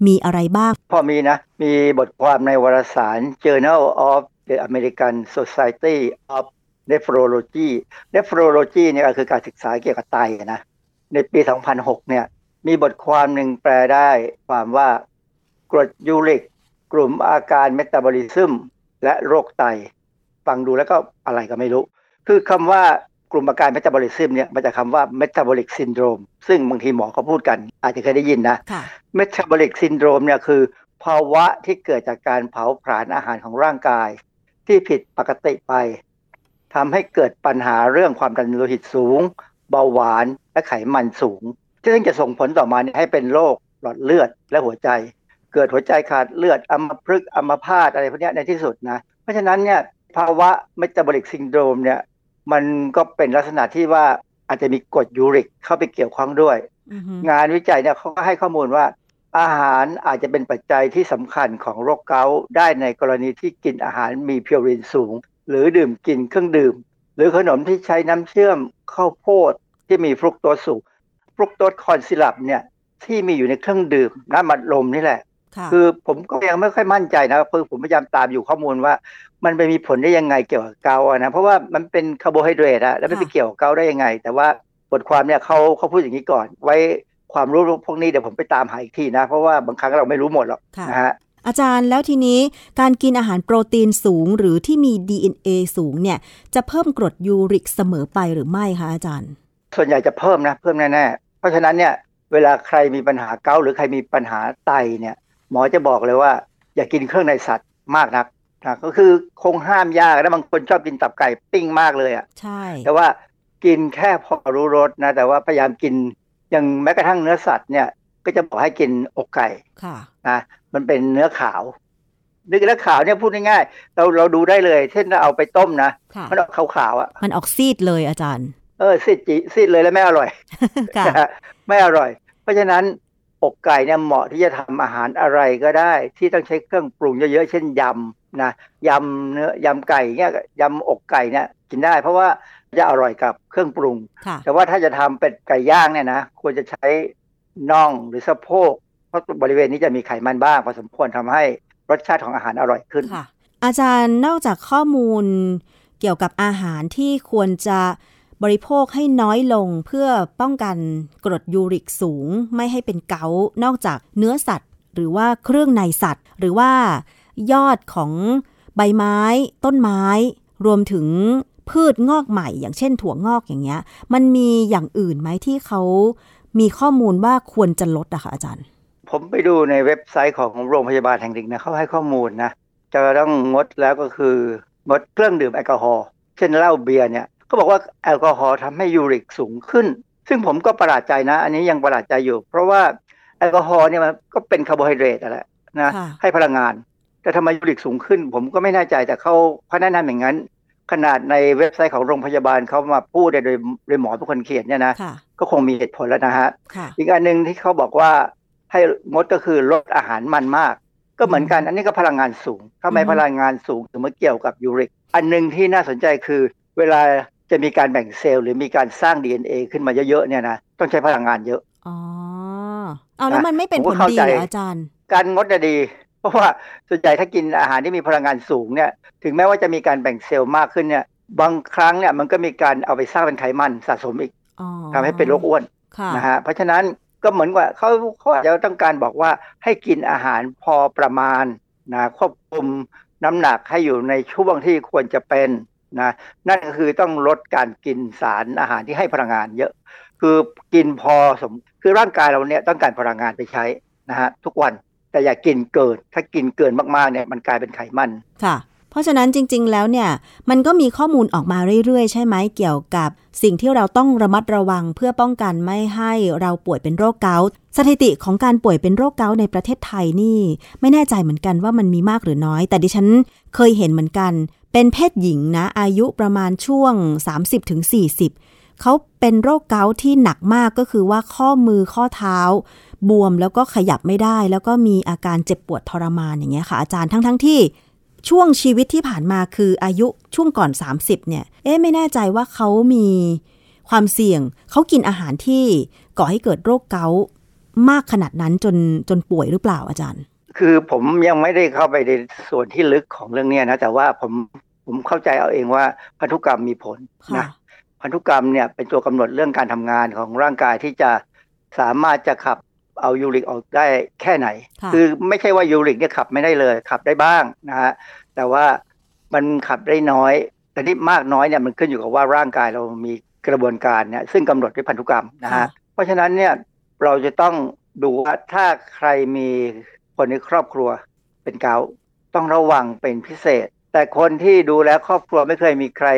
มีอะไรบ้าง พอมีนะ มีบทความในวารสาร Journal of the American Society of Nephrology Nephrology เนี่ยก็คือการศึกษาเกี่ยวกับไตนะ ในปี 2006 เนี่ย มีบทความหนึ่งแปลได้ความว่ากรดยูริก กลุ่มอาการเมตาบอลิซึมและโรคไต ฟังดูแล้วก็อะไรก็ไม่รู้ คือคำว่ากลุ่มอาการเมตาบอลิซึมเนี่ยมาจากคำว่า metabolic syndrome ซึ่งบางทีหมอเขาพูดกัน อาจจะเคยได้ยินนะ metabolic syndrome เนี่ยคือภาวะที่เกิดจากการเผาผลาญอาหารของร่างกาย ที่ผิดปกติไป ทำให้เกิดปัญหาเรื่องความดันโลหิตสูง เบาหวานและไขมันสูง ซึ่งจะส่งผลต่อมาให้เป็นโรคหลอดเลือดและหัวใจ เกิดหัวใจขาดเลือดอัมพฤกษ์อัมพาตอะไรพวกนี้ในที่สุดนะ เพราะฉะนั้นเนี่ยภาวะ metabolic syndrome เนี่ยมันก็เป็นลักษณะที่ว่าอาจจะมีกรดยูริกเข้าไปเกี่ยวข้องด้วย งานวิจัยเนี่ยเขาก็ให้ข้อมูลว่า อาหารอาจจะเป็นปัจจัยที่สำคัญของโรคเกาต์ได้ในกรณีที่กินอาหารมีพิวรีนสูง หรือดื่มกินเครื่องดื่ม หรือขนมที่ใช้น้ำเชื่อมข้าวโพดที่มีฟรุกโตสสูง fructose corn syrup เนี่ยที่มีอยู่ในเครื่องดื่มน้ำอัดลมนี่แหละ คือผมก็ยังไม่ค่อยมั่นใจนะคือผมพยายามตามอยู่ข้อมูลว่า มันไปมีผลได้ยังไงเกี่ยวกับเกาต์อะนะเพราะว่ามันเป็นคาร์โบไฮเดรตอะแล้วมันไปเกี่ยวกับเกาต์ได้ยังไง แต่ว่าบทความเนี่ยเขาเขาพูดอย่างนี้ก่อน ไว้ความรู้พวกนี้เดี๋ยวผมไปตามหาอีกทีนะ เพราะว่าบางครั้งเราไม่รู้หมดหรอกนะฮะ อาจารย์แล้วทีนี้การกินอาหารโปรตีนสูงหรือที่มี DNA สูงเนี่ย จะเพิ่มกรดยูริกเสมอไปหรือไม่คะอาจารย์ ส่วนใหญ่จะเพิ่มนะ เพิ่มแน่ๆ เพราะฉะนั้นเนี่ยเวลาใครมีปัญหาเกาหรือใครมีปัญหาไตเนี่ย หมอจะบอกเลยว่า อย่ากินเครื่องในสัตว์มากนักนะก็คือคงห้ามยากแล้วบางคนชอบกินตับไก่ปิ้งมากเลยอะใช่แต่ว่ากินแค่พอรู้รสนะแต่ว่าพยายามกินอย่างแม้กระทั่งเนื้อสัตว์เนี่ยก็จะบอกให้กินอกไก่ค่ะนะ มันเป็นเนื้อขาวเนื้อขาวเนี่ยพูดง่ายๆเราเราดูได้เลย เช่นเราเอาไปต้มนะมันออกขาวๆอะ มันออกซีดเลยอาจารย์ เออซีดจีซีดเลยแล้วไม่อร่อยไม่อร่อย เพราะฉะนั้นอกไก่เนี่ยเหมาะที่จะทำอาหารอะไรก็ได้ ที่ต้องใช้เครื่องปรุงเยอะๆเช่นยำนะยำเนื้อยำไก่เนี่ยยำอกไก่เนี่ยกินได้ เพราะว่าจะอร่อยกับเครื่องปรุง แต่ว่าถ้าจะทำเป็ดไก่ย่างเนี่ยนะควรจะใช้น่องหรือสะโพก เพราะบริเวณนี้จะมีไขมันบ้างพอสมควรทำให้รสชาติของอาหารอร่อยขึ้นค่ะ อาจารย์นอกจากข้อมูลเกี่ยวกับอาหารที่ควรจะบริโภคให้น้อยลงเพื่อป้องกันกรดยูริกสูง ไม่ให้เป็นเกาต์นอกจากเนื้อสัตว์ หรือว่าเครื่องในสัตว์ หรือว่ายอดของใบไม้ ต้นไม้ รวมถึงพืชงอกใหม่ อย่างเช่นถั่วงอกอย่างเงี้ย มันมีอย่างอื่นไหมที่เขามีข้อมูลว่าควรจะลดอะคะอาจารย์ ผมไปดูในเว็บไซต์ของโรงพยาบาลแห่งหนึ่งนะเขาให้ข้อมูลนะจะต้องงดแล้วก็คืองดเครื่องดื่มแอลกอฮอล์เช่นเหล้าเบียร์เนี่ยเขาบอกว่าแอลกอฮอล์ทำให้ยูริกสูงขึ้น ซึ่งผมก็ประหลาดใจนะ อันนี้ยังประหลาดใจอยู่ เพราะว่าแอลกอฮอล์เนี่ยมันก็เป็นคาร์โบไฮเดรตอะไรนะค่ะให้พลังงาน แต่ทำไมยูริกสูงขึ้น ผมก็ไม่แน่ใจแต่เขาเขาแนะนำอย่างนั้น ขนาดในเว็บไซต์ของโรงพยาบาลเขามาพูดโดยโดยหมอเป็นคนเขียนเนี่ยนะค่ะก็คงมีเหตุผลแล้วนะฮะค่ะอีกอันหนึ่งที่เขาบอกว่า ให้งดก็คือลดอาหารมันมาก ก็เหมือนกันอันนี้ก็พลังงานสูงทำไมอือฮึพลังงานสูงถึงมาเกี่ยวกับยูริก อันหนึ่งที่น่าสนใจคือเวลาจะมีการแบ่งเซลล์หรือมีการสร้าง DNA ขึ้นมาเยอะๆเนี่ยนะต้องใช้พลังงานเยอะอ๋อเอาแล้วนะมันไม่เป็นผมผก็ลเข้าดีใจเหรออาจารย์ การงดจะดี เพราะว่าส่วนใหญ่ถ้ากินอาหารที่มีพลังงานสูงเนี่ยถึงแม้ว่าจะมีการแบ่งเซลล์มากขึ้นเนี่ยบางครั้งเนี่ยมันก็มีการเอาไปสร้างเป็นไขมันสะสมอีกอ๋อทำให้เป็นโรคอ้วนค่ะนะฮะเพราะฉะนั้น ก็เหมือนว่าเขาเขาอาจจะต้องการบอกว่าให้กินอาหารพอประมาณนะควบคุมน้ำหนักให้อยู่ในช่วงที่ควรจะเป็นนะนั่นก็คือต้องลดการกินสารอาหารที่ให้พลังงานเยอะ คือกินพอสมคือร่างกายเราเนี่ยต้องการพลังงานไปใช้นะฮะทุกวันแต่อย่ากินเกิน ถ้ากินเกินมากๆเนี่ยมันกลายเป็นไขมันค่ะ เพราะฉะนั้นจริง ๆ แล้วเนี่ยมันก็มีข้อมูลออกมาเรื่อย ๆ ใช่ไหมเกี่ยวกับสิ่งที่เราต้องระมัดระวังเพื่อป้องกันไม่ให้เราป่วยเป็นโรคเกาต์สถิติของการป่วยเป็นโรคเกาต์ในประเทศไทยนี่ ไม่แน่ใจเหมือนกันว่ามันมีมากหรือน้อย แต่ดิฉันเคยเห็นเหมือนกัน เป็นเพศหญิงนะอายุประมาณช่วง 30-40 เขาเป็นโรคเกาต์ที่หนักมากก็คือว่าข้อมือข้อเท้า บวมแล้วก็ขยับไม่ได้ แล้วก็มีอาการเจ็บปวดทรมานอย่างเงี้ยค่ะอาจารย์ทั้งๆที่ ช่วงชีวิตที่ผ่านมาคืออายุช่วงก่อน 30 เนี่ย เอ๊ะไม่แน่ใจว่าเขามีความเสี่ยง เขากินอาหารที่ก่อให้เกิดโรคเกาต์มากขนาดนั้นจนจนป่วยหรือเปล่าอาจารย์ คือผมยังไม่ได้เข้าไปในส่วนที่ลึกของเรื่องเนี้ยนะ แต่ว่าผมผมเข้าใจเอาเองว่าพันธุกรรมมีผลค่ะนะพันธุกรรมเนี่ยเป็นตัวกำหนดเรื่องการทำงานของร่างกายที่จะสามารถจะขับ เอายูริกออกได้แค่ไหนค่ะคือไม่ใช่ว่ายูริกเนี่ยขับไม่ได้เลยขับได้บ้างนะฮะแต่ว่ามันขับได้น้อย แต่นี่มากน้อยเนี่ยมันขึ้นอยู่กับว่าร่างกายเรามีกระบวนการเนี่ยซึ่งกำหนดด้วยพันธุกรรมนะฮะค่ะเพราะฉะนั้นเนี่ยเราจะต้องดูว่าถ้าใครมีคนในครอบครัวเป็นเกาต์ต้องระวังเป็นพิเศษ แต่คนที่ดูแลครอบครัวไม่เคยมีใคร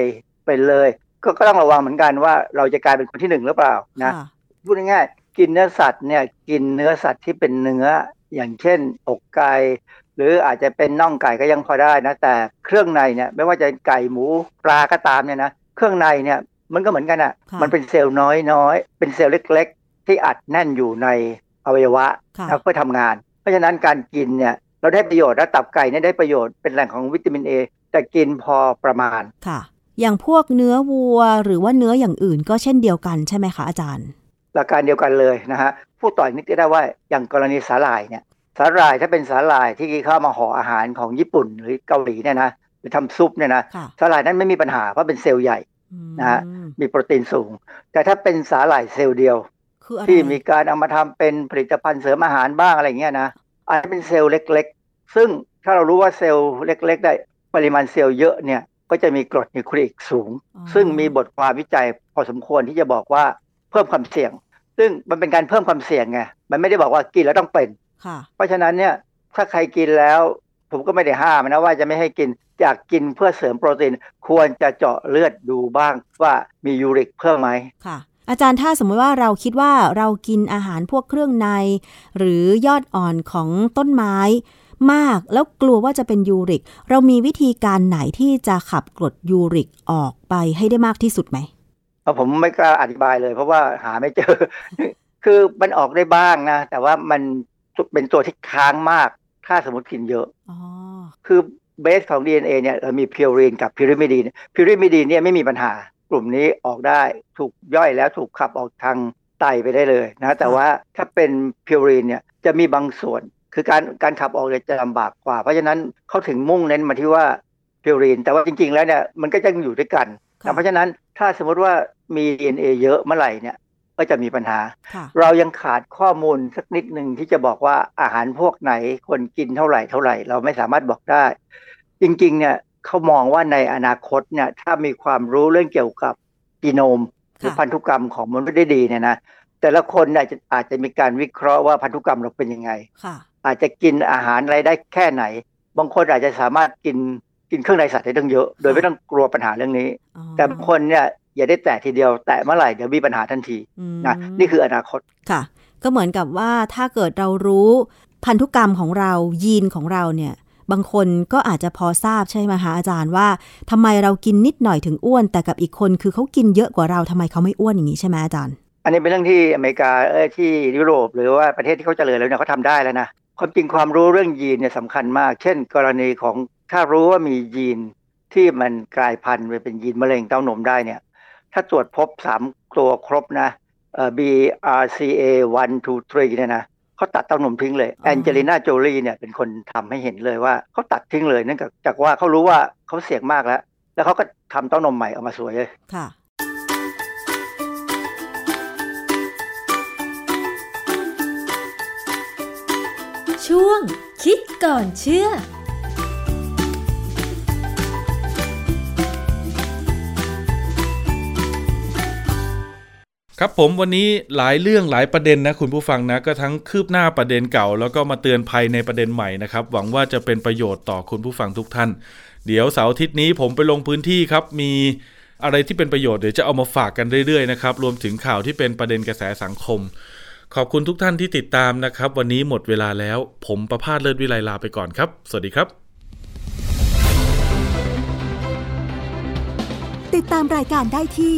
เป็นเลย ก็ก็ต้องระวังเหมือนกันว่าเราจะกลายเป็นคนที่หนึ่งหรือเปล่านะค่ะพูดง่ายๆ กินเนื้อสัตว์เนี่ยกินเนื้อสัตว์ที่เป็นเนื้ออย่างเช่นอกไก่หรืออาจจะเป็นน่องไก่ก็ยังพอได้นะ แต่เครื่องในเนี่ยไม่ว่าจะไก่หมูปลาก็ตามเนี่ยนะเครื่องในเนี่ยมันก็เหมือนกันอะค่ะ มันเป็นเซลล์น้อยๆเป็นเซลล์เล็ก ๆ ที่อัดแน่นอยู่ในอวัยวะค่ะแล้วเพื่อทำงาน เพราะฉะนั้นการกินเนี่ยเราได้ประโยชน์และตับไก่เนี่ยได้ประโยชน์เป็นแหล่งของวิตามินเอแต่กินพอประมาณค่ะ อย่างพวกเนื้อวัวหรือว่าเนื้ออย่างอื่นก็เช่นเดียวกันใช่ไหมคะอาจารย์ หลักการเดียวกันเลยนะฮะพูดต่ออีกนิดก็ได้ว่าอย่างกรณีสาหร่ายเนี่ยสาหร่ายถ้าเป็นสาหร่ายที่เข้ามาห่ออาหารของญี่ปุ่นหรือเกาหลีเนี่ยนะหรือทำซุปเนี่ยนะค่ะสาหร่ายนั้นไม่มีปัญหาเพราะเป็นเซลล์ใหญ่อืมนะฮะมีโปรตีนสูง แต่ถ้าเป็นสาหร่ายเซลล์เดียวคืออะไรที่มีการเอามาทำเป็นผลิตภัณฑ์เสริมอาหารบ้างอะไรเงี้ยนะอันนั้นเป็นเซลล์เล็ก ๆ ซึ่งถ้าเรารู้ว่าเซลล์เล็ก ๆ ได้ปริมาณเซลล์เยอะเนี่ยก็จะมีกรดนิวคลีอิกสูงอ๋อซึ่งมีบทความวิจัยพอสมควรที่จะบอกว่า เพิ่มความเสี่ยง ซึ่งมันเป็นการเพิ่มความเสี่ยงไงมันไม่ได้บอกว่ากินแล้วต้องเป็นค่ะเพราะฉะนั้นเนี่ยถ้าใครกินแล้ว ผมก็ไม่ได้ห้ามนะว่าจะไม่ให้กินอยากกินเพื่อเสริมโปรตีนควรจะเจาะเลือดดูบ้างว่ามียูริกเพิ่มไหมค่ะอาจารย์ถ้าสมมติว่าเราคิดว่าเรากินอาหารพวกเครื่องใน หรือยอดอ่อนของต้นไม้ มากแล้วกลัวว่าจะเป็นยูริก เรามีวิธีการไหนที่จะขับกรดยูริกออกไปให้ได้มากที่สุดไหมเอา ผมไม่กล้าอธิบายเลย เพราะว่าหาไม่เจอ คือมันออกได้บ้างนะ แต่ว่ามันเป็นตัวที่ค้างมาก ถ้าสมมติกินเยอะอ๋อคือ base ของ DNA เนี่ยเรามี purine กับ pyrimidine pyrimidine เนี่ยไม่มีปัญหากลุ่มนี้ออกได้ถูกย่อยแล้วถูกขับออกทางไตไปได้เลยนะแต่ว่าถ้าเป็น purine เนี่ยจะมีบางส่วน คือการการขับออกเนี่ยจะลำบากกว่า เพราะฉะนั้นเขาถึงมุ่งเน้นมาที่ว่า purine แต่ว่าจริง ๆ แล้วเนี่ยมันก็ยังอยู่ด้วยกันค่ะนะเพราะฉะนั้น ถ้าสมมติว่ามี DNA เยอะเมื่อไหร่เนี่ย ก็จะมีปัญหาค่ะเรายังขาดข้อมูลสักนิดหนึ่งที่จะบอกว่าอาหารพวกไหนคนกินเท่าไหร่เท่าไหร่ เราไม่สามารถบอกได้ จริง ๆ เนี่ยเขามองว่าในอนาคตเนี่ย ถ้ามีความรู้เรื่องเกี่ยวกับจีโนมหรือค่ะพันธุกรรมของมนุษย์ได้ดีเนี่ยนะแต่ละคนอาจจะอาจจะมีการวิเคราะห์ว่าพันธุกรรมเราเป็นยังไงค่ะอาจจะกินอาหารอะไรได้แค่ไหน บางคนอาจจะสามารถกิน กินเครื่องในสัตว์ได้ตั้งเยอะ โดยไม่ต้องกลัวปัญหาเรื่องนี้อ๋อแต่บางคนเนี่ยอย่าได้แตะทีเดียว แตะเมื่อไหร่เดี๋ยวมีปัญหาทันทีอืมนะนี่คืออนาคตค่ะ ก็เหมือนกับว่าถ้าเกิดเรารู้พันธุกรรมของเรายีนของเราเนี่ยบางคนก็อาจจะพอทราบใช่ไหมคะอาจารย์ว่าทำไมเรากินนิดหน่อยถึงอ้วน แต่กับอีกคนคือเขากินเยอะกว่าเราทำไมเขาไม่อ้วนอย่างนี้ใช่ไหมอาจารย์ อันนี้เป็นเรื่องที่อเมริกาเออที่ยุโรป หรือว่าประเทศที่เขาเจริญแล้วเนี่ยเขาทำได้แล้วนะความจริงความรู้เรื่องยีนเนี่ยสำคัญมาก เช่น กรณีของ ถ้ารู้ว่ามียีนที่มันกลายพันธุ์ไปเป็นยีนมะเร็งเต้านมได้เนี่ย ถ้าตรวจพบสามตัวครบนะเอ่อ BRCA 1 2 3เนี่ยนะเขาตัดเต้านมทิ้งเลยอ๋อแองเจลิน่าโจลีเนี่ยเป็นคนทำให้เห็นเลยว่าเขาตัดทิ้งเลยเนื่องจากจากว่าเขารู้ว่าเขาเสี่ยงมากแล้ว แล้วเขาก็ทำเต้านมใหม่ออกมาสวยเลยค่ะช่วงคิดก่อนเชื่อ ครับผมวันนี้หลายเรื่องหลายประเด็นนะคุณผู้ฟังนะก็ทั้งคืบหน้าประเด็นเก่า แล้วก็มาเตือนภัยในประเด็นใหม่นะครับหวังว่าจะเป็นประโยชน์ต่อคุณผู้ฟังทุกท่าน เดี๋ยวเสาร์อาทิตย์นี้ผมไปลงพื้นที่ครับมีอะไรที่เป็นประโยชน์เดี๋ยวจะเอามาฝากกันเรื่อยๆนะครับรวมถึงข่าวที่เป็นประเด็นกระแสสังคม ขอบคุณทุกท่านที่ติดตามนะครับ วันนี้หมดเวลาแล้ว ผมประพาสเลิศวิไลลาไปก่อนครับ สวัสดีครับ ติดตามรายการได้ที่